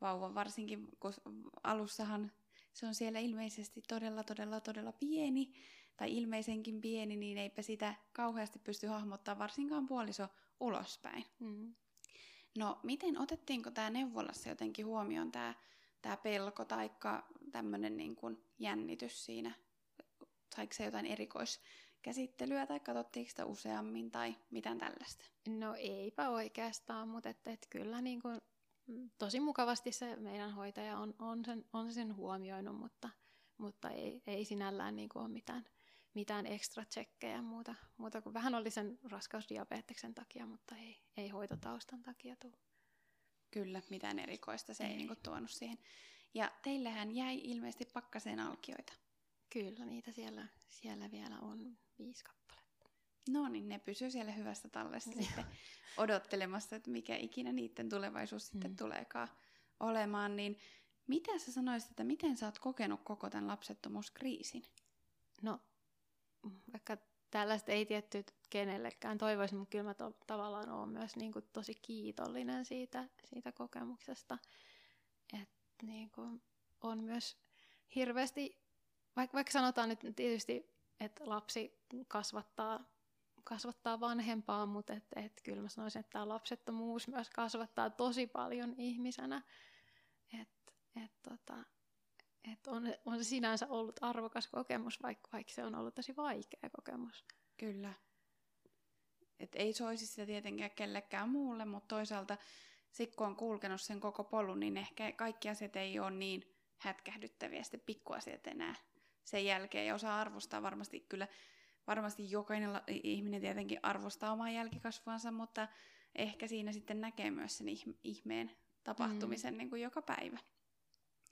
vauvan, varsinkin kun alussahan se on siellä ilmeisesti todella, todella, todella pieni, tai ilmeisenkin pieni, niin eipä sitä kauheasti pysty hahmottaa varsinkaan puoliso ulospäin. Mm. No, miten otettiinko tämä neuvolassa jotenkin huomioon tämä tää pelko tai tämmöinen niin jännitys siinä saiko se jotain erikoiskäsittelyä tai katsottiinko sitä useammin tai mitään tällaista? No eipä oikeastaan, mutta et, et kyllä niin kuin, tosi mukavasti se meidän hoitaja on, on, sen, on sen huomioinut, mutta, mutta ei, ei sinällään niin kuin ole mitään, mitään ekstra tsekkejä muuta, muuta kuin vähän oli sen raskausdiabeteksen takia, mutta ei, ei hoitotaustan takia tule. Kyllä, mitään erikoista se ei, ei niin kuin tuonut siihen. Ja teillähän jäi ilmeisesti pakkaseen alkioita. Kyllä, niitä siellä, siellä vielä on viisi kappaletta. No niin, ne pysyy siellä hyvässä tallessa sitten odottelemassa, että mikä ikinä niiden tulevaisuus sitten mm. tuleekaan olemaan. Niin mitä sä sanoisit, että miten sä oot kokenut koko tämän lapsettomuuskriisin? No, vaikka tällaista ei tietty kenellekään toivoisin, mutta kyllä mä to, tavallaan olen myös niin kuin tosi kiitollinen siitä, siitä kokemuksesta. Että niin kuin on myös hirveästi vaikka, vaikka sanotaan nyt tietysti, että lapsi kasvattaa kasvattaa vanhempaa, mutta et, et kyllä mä sanoisin, että tämä lapsettomuus myös kasvattaa tosi paljon ihmisenä. Et, et, tota, et on, on se sinänsä ollut arvokas kokemus, vaikka, vaikka se on ollut tosi vaikea kokemus. Kyllä. Et ei soisi sitä tietenkään kellekään muulle, mutta toisaalta sitten kun on kulkenut sen koko polun, niin ehkä kaikki asiat ei ole niin hätkähdyttäviä sitten pikkuasiat enää sen jälkeen. Ja osaa arvostaa varmasti kyllä, varmasti jokainen ihminen tietenkin arvostaa omaa jälkikasvuansa, mutta ehkä siinä sitten näkee myös sen ihmeen tapahtumisen mm. niin kuin joka päivä.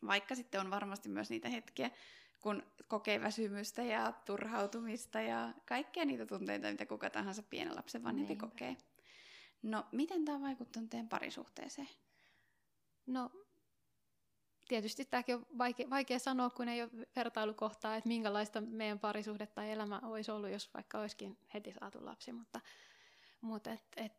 Vaikka sitten on varmasti myös niitä hetkiä, kun kokee väsymystä ja turhautumista ja kaikkia niitä tunteita, mitä kuka tahansa pienen lapsen vanhempi Niinpä. kokee. No, miten tämä on vaikuttanut teidän parisuhteeseen? No, tietysti tämäkin on vaikea, vaikea sanoa, kun ei ole vertailukohtaa, että minkälaista meidän parisuhde tai elämä olisi ollut, jos vaikka olisikin heti saatu lapsi, mutta, mutta et, et,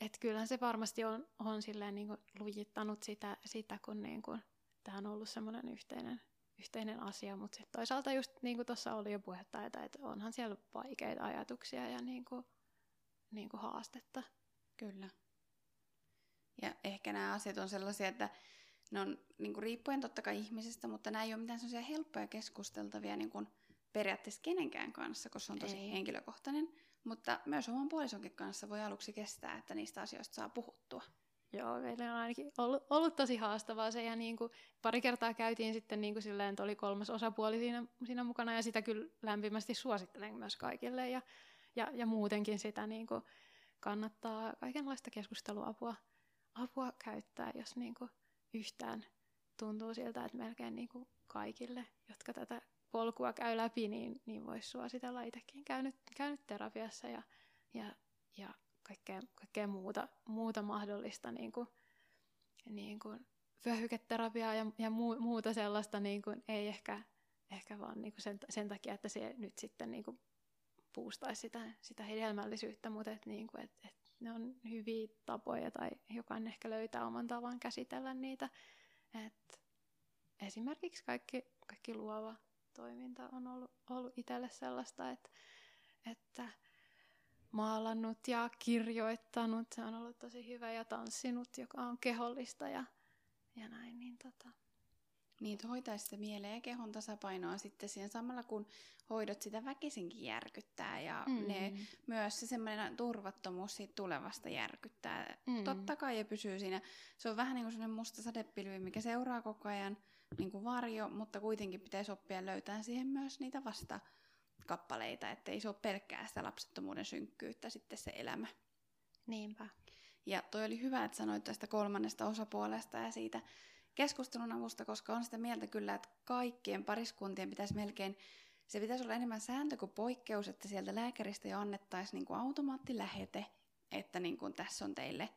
et kyllähän se varmasti on, on silleen niin kuin lujittanut sitä, sitä kun niin kuin, tämä on ollut semmoinen yhteinen, yhteinen asia, mutta sitten toisaalta just niin kuin tuossa oli jo puhetta, että, että onhan siellä vaikeita ajatuksia ja niin kuin, niin kuin haastetta. Kyllä. Ja ehkä nämä asiat on sellaisia, että ne on niin kuin riippuen totta kai ihmisestä, mutta nämä ei ole mitään sellaisia helppoja keskusteltavia niin kuin periaatteessa kenenkään kanssa, koska se on tosi ei. henkilökohtainen. Mutta myös oman puolisonkin kanssa voi aluksi kestää, että niistä asioista saa puhuttua. Joo, meillä on ainakin ollut, ollut tosi haastavaa se, ja niin kuin pari kertaa käytiin sitten niin kuin silleen, että oli kolmas osapuoli siinä, siinä mukana, ja sitä kyllä lämpimästi suosittelen myös kaikille, ja, ja, ja muutenkin sitä niin kuin kannattaa kaikenlaista keskusteluapua apua käyttää, jos niin kuin yhtään tuntuu siltä, että melkein niin kuin kaikille, jotka tätä polkua käy läpi, niin, niin voisi suositella itsekin käynyt, käynyt terapiassa ja, ja, ja kaikkea, kaikkea muuta, muuta mahdollista niin kuin, niin kuin vyöhyketerapiaa ja, ja muu, muuta sellaista niin kuin, ei ehkä, ehkä vaan niin kuin sen, sen takia, että se nyt sitten niin kuin puustaisi sitä, sitä hedelmällisyyttä, mutta et, niin kuin, et, et ne on hyviä tapoja tai jokainen ehkä löytää oman tavan käsitellä niitä. Et esimerkiksi kaikki, kaikki luova toiminta on ollut, ollut itselle sellaista, että, että maalannut ja kirjoittanut, se on ollut tosi hyvä ja tanssinut, joka on kehollista ja, ja näin. Niin tota, niin, hoitaisi sitä mieleen ja kehon tasapainoa sitten siihen samalla, kun hoidot sitä väkisinkin järkyttää ja mm. ne, myös se semmoinen turvattomuus siitä tulevasta järkyttää. Mm. Totta kai ja pysyy siinä. Se on vähän niin kuin sellainen musta sadepilvi, mikä seuraa koko ajan niin kuin varjo, mutta kuitenkin pitäisi oppia löytää siihen myös niitä vasta kappaleita, ettei se ole pelkkää sitä lapsettomuuden synkkyyttä sitten se elämä. Niinpä. Ja toi oli hyvä, että sanoit tästä kolmannesta osapuolesta ja siitä keskustelun avusta, koska on sitä mieltä kyllä, että kaikkien pariskuntien pitäisi melkein, se pitäisi olla enemmän sääntö kuin poikkeus, että sieltä lääkäristä jo annettaisiin niin kuin automaattilähete, että niin kuin tässä on teille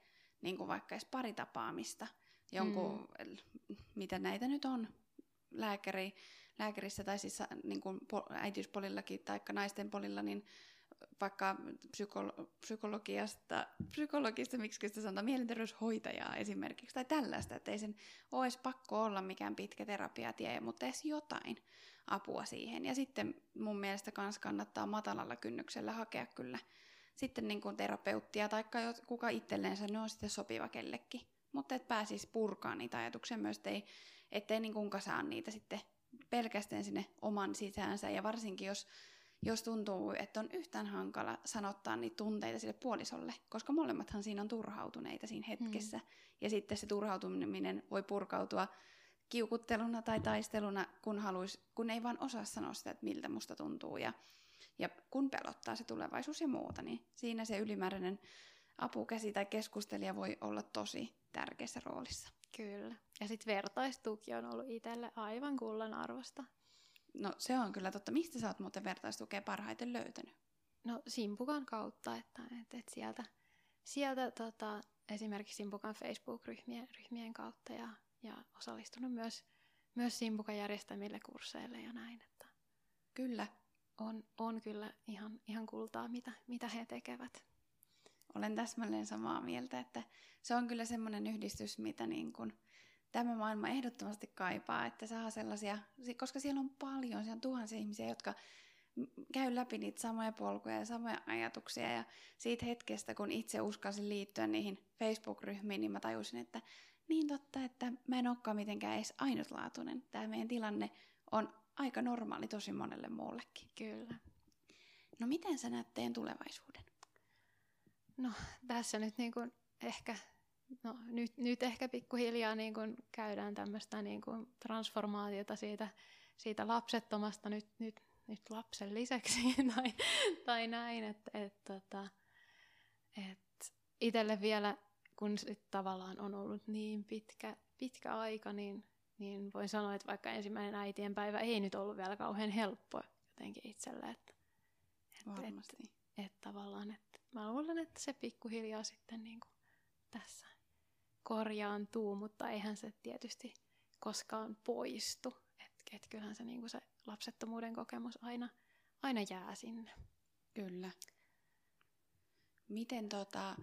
niin kuin vaikka edes pari tapaamista, jonkun, mm. mitä näitä nyt on, lääkäri, lääkärissä tai siis niin kuin äitiyspolillakin tai naisten polilla, niin vaikka psykolo- psykologiasta, psykologista, miksi sitä sanotaan, mielenterveyshoitajaa esimerkiksi, tai tällaista, että ei sen edes pakko olla mikään pitkä terapiatie, mutta edes jotain apua siihen. Ja sitten mun mielestä myös kannattaa matalalla kynnyksellä hakea kyllä sitten niin kuin terapeuttia tai kuka itselleensä ne on sitten sopiva kellekin. Mutta et pääsisi purkaa niitä ajatuksia myös, ettei, ettei niin kuin kasaa niitä sitten pelkästään sinne oman sisäänsä. Ja varsinkin jos jos tuntuu, että on yhtään hankala sanottaa niitä tunteita sille puolisolle, koska molemmathan siinä on turhautuneita siinä hetkessä. Mm. Ja sitten se turhautuminen voi purkautua kiukutteluna tai taisteluna, kun, haluis, kun ei vaan osaa sanoa sitä, että miltä musta tuntuu. Ja, ja kun pelottaa se tulevaisuus ja muuta, niin siinä se ylimääräinen apukäsi tai keskustelija voi olla tosi tärkeässä roolissa. Kyllä. Ja sitten vertaistuki on ollut itselle aivan kullan arvosta. No se on kyllä totta. Mistä sä oot muuten vertaistukea parhaiten löytänyt? No Simpukan kautta, että, että, että sieltä, sieltä tota, esimerkiksi Simpukan Facebook-ryhmien ryhmien kautta ja, ja osallistunut myös, myös Simpukan järjestämille kursseille ja näin. Että kyllä. On, on kyllä ihan, ihan kultaa, mitä, mitä he tekevät. Olen täsmälleen samaa mieltä, että se on kyllä semmoinen yhdistys, mitä niin kuin – tämä maailma ehdottomasti kaipaa, että saa sellaisia, koska siellä on paljon, siellä on tuhansia ihmisiä, jotka käyn läpi niitä samoja polkuja ja samoja ajatuksia ja siitä hetkestä, kun itse uskalsin liittyä niihin Facebook-ryhmiin, niin mä tajusin, että niin totta, että mä en olekaan mitenkään edes ainutlaatuinen. Tämä meidän tilanne on aika normaali tosi monelle muullekin. Kyllä. No miten sä näet teidän tulevaisuuden? No tässä nyt niin kuin ehkä, no nyt, nyt ehkä pikkuhiljaa niin kuin käydään tämmöistä niin kuin transformaatiota siitä, siitä lapsettomasta nyt, nyt, nyt lapsen lisäksi [LAUGHS] tai, tai näin, että et, tota, et itselle vielä kun sit tavallaan on ollut niin pitkä, pitkä aika, niin, niin voin sanoa, että vaikka ensimmäinen äitien päivä ei nyt ollut vielä kauhean helppo jotenkin itselle. Että, Varmasti. Että, että tavallaan, että mä luulen, että se pikkuhiljaa sitten niin kuin tässä korjaantuu, mutta eihän se tietysti koskaan poistu. Että et kyllähän se, niin se lapsettomuuden kokemus aina, aina jää sinne. Kyllä. Miten tota,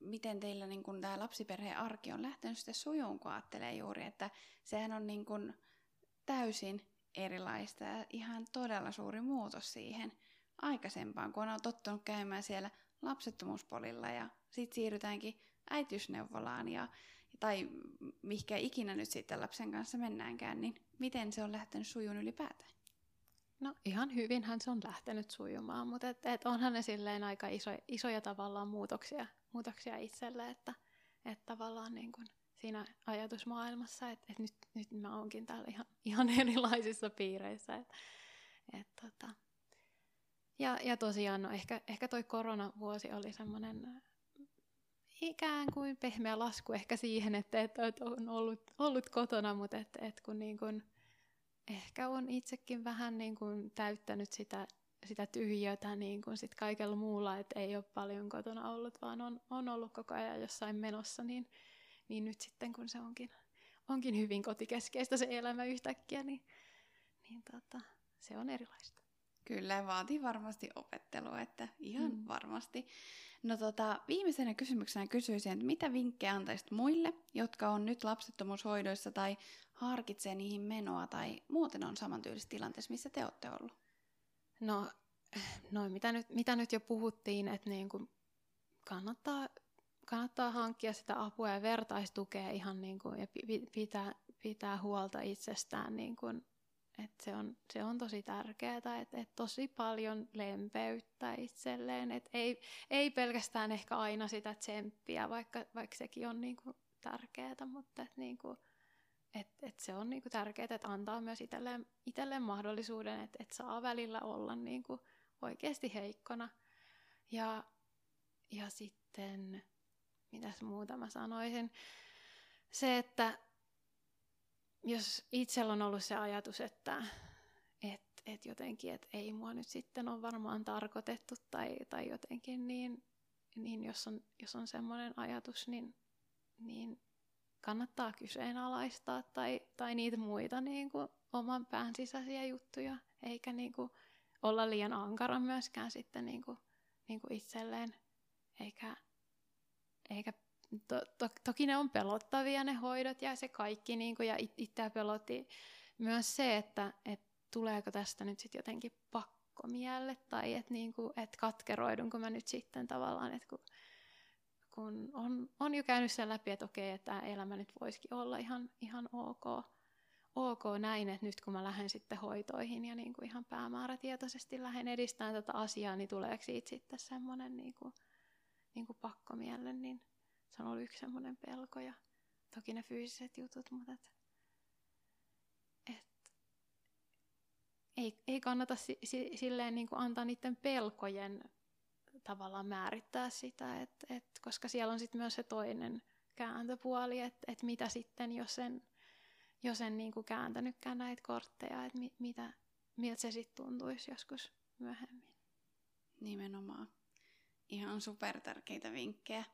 miten teillä niin kun tämä lapsiperheen arki on lähtenyt sitten sujuun, kun ajattelee juuri, että sehän on niin kun täysin erilaista ja ihan todella suuri muutos siihen aikaisempaan, kun on tottunut käymään siellä lapsettomuuspolilla ja sitten siirrytäänkin äitiysneuvolaan ja, tai mihinkä ikinä nyt sitten lapsen kanssa mennäänkään, niin miten se on lähtenyt sujuun ylipäätään? No ihan hyvinhän se on lähtenyt sujumaan, mutta et, et onhan ne silleen aika iso, isoja tavallaan muutoksia, muutoksia itselle, että et tavallaan niin kuin siinä ajatusmaailmassa, että et nyt, nyt mä oonkin täällä ihan, ihan erilaisissa piireissä. Et, et tota. ja, ja tosiaan no ehkä, ehkä toi koronavuosi oli semmoinen ikään kuin pehmeä lasku ehkä siihen, että, että on ollut, ollut kotona, mutta että, että kun niin kuin, ehkä on itsekin vähän niin kuin täyttänyt sitä, sitä tyhjötä niin kuin sit kaikella muulla, että ei ole paljon kotona ollut, vaan on, on ollut koko ajan jossain menossa, niin, niin nyt sitten kun se onkin, onkin hyvin kotikeskeistä se elämä yhtäkkiä, niin, niin tota, se on erilaista. Kyllä, vaatii varmasti opettelua, että ihan mm. varmasti. No tota, viimeisenä kysymyksenä kysyisin, että mitä vinkkejä antaisit muille, jotka on nyt lapsettomuushoidoissa tai harkitsee niihin menoa tai muuten on samantyylisessä tilanteessa, missä te olette ollut? No, no mitä, nyt, mitä nyt jo puhuttiin, että niin kuin kannattaa, kannattaa hankkia sitä apua ja vertaistukea ihan niin kuin, ja pitää, pitää huolta itsestään niin kuin et se, on, se on tosi tärkeää, että et tosi paljon lempeyttä itselleen. Et ei, ei pelkästään ehkä aina sitä tsemppiä, vaikka, vaikka sekin on niinku tärkeää, mutta et niinku, et, et se on niinku tärkeää, että antaa myös itselleen, itselleen mahdollisuuden, että et saa välillä olla niinku oikeasti heikkona. Ja, ja sitten, mitäs muuta mä sanoisin, se, että jos itsellä on ollut se ajatus, että et, et jotenkin, että ei mua nyt sitten ole varmaan tarkoitettu tai, tai jotenkin, niin, niin jos on, jos on semmoinen ajatus, niin, niin kannattaa kyseenalaistaa tai, tai niitä muita niin kuin oman pään sisäisiä juttuja, eikä niin kuin olla liian ankara myöskään sitten niin kuin, niin kuin itselleen, eikä, eikä to, to, toki ne on pelottavia ne hoidot ja se kaikki, niin kuin, ja it, itseä pelotti myös se, että et tuleeko tästä nyt sitten jotenkin pakkomielle, tai että niin et katkeroidunko mä nyt sitten tavallaan, että kun, kun on, on jo käynyt sen läpi, että okei, että tämä elämä nyt voisikin olla ihan, ihan ok, ok näin, että nyt kun mä lähden sitten hoitoihin ja niin kuin ihan päämäärätietoisesti lähden edistämään tätä asiaa, niin tuleeko siitä sitten semmoinen niin kuin, niin kuin pakkomielle, niin se on ollut yksi semmoinen pelko ja toki ne fyysiset jutut, mutta et, et, ei, ei kannata si, si, silleen niin kuin antaa niiden pelkojen tavallaan määrittää sitä, et, et, koska siellä on sitten myös se toinen kääntöpuoli, että et mitä sitten, jos en, jos en niin kuin kääntänytkään näitä kortteja, että mi, mitä, miltä se sitten tuntuisi joskus myöhemmin. Nimenomaan. Ihan super tärkeitä vinkkejä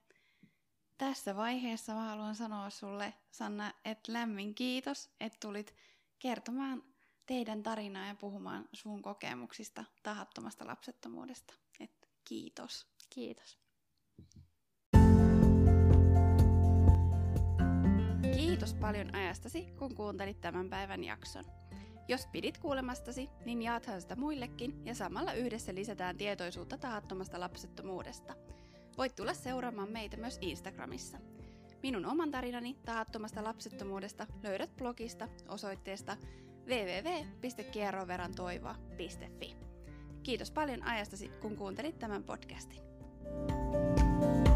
tässä vaiheessa mä haluan sanoa sulle, Sanna, että lämmin kiitos, että tulit kertomaan teidän tarinaa ja puhumaan sun kokemuksista tahattomasta lapsettomuudesta. Et kiitos. Kiitos. Kiitos paljon ajastasi, kun kuuntelit tämän päivän jakson. Jos pidit kuulemastasi, niin jaathan sitä muillekin ja samalla yhdessä lisätään tietoisuutta tahattomasta lapsettomuudesta. Voit tulla seuraamaan meitä myös Instagramissa. Minun oman tarinani tahattomasta lapsettomuudesta löydät blogista osoitteesta www.kierroverantoivoa.fi. Kiitos paljon ajastasi, kun kuuntelit tämän podcastin. thank you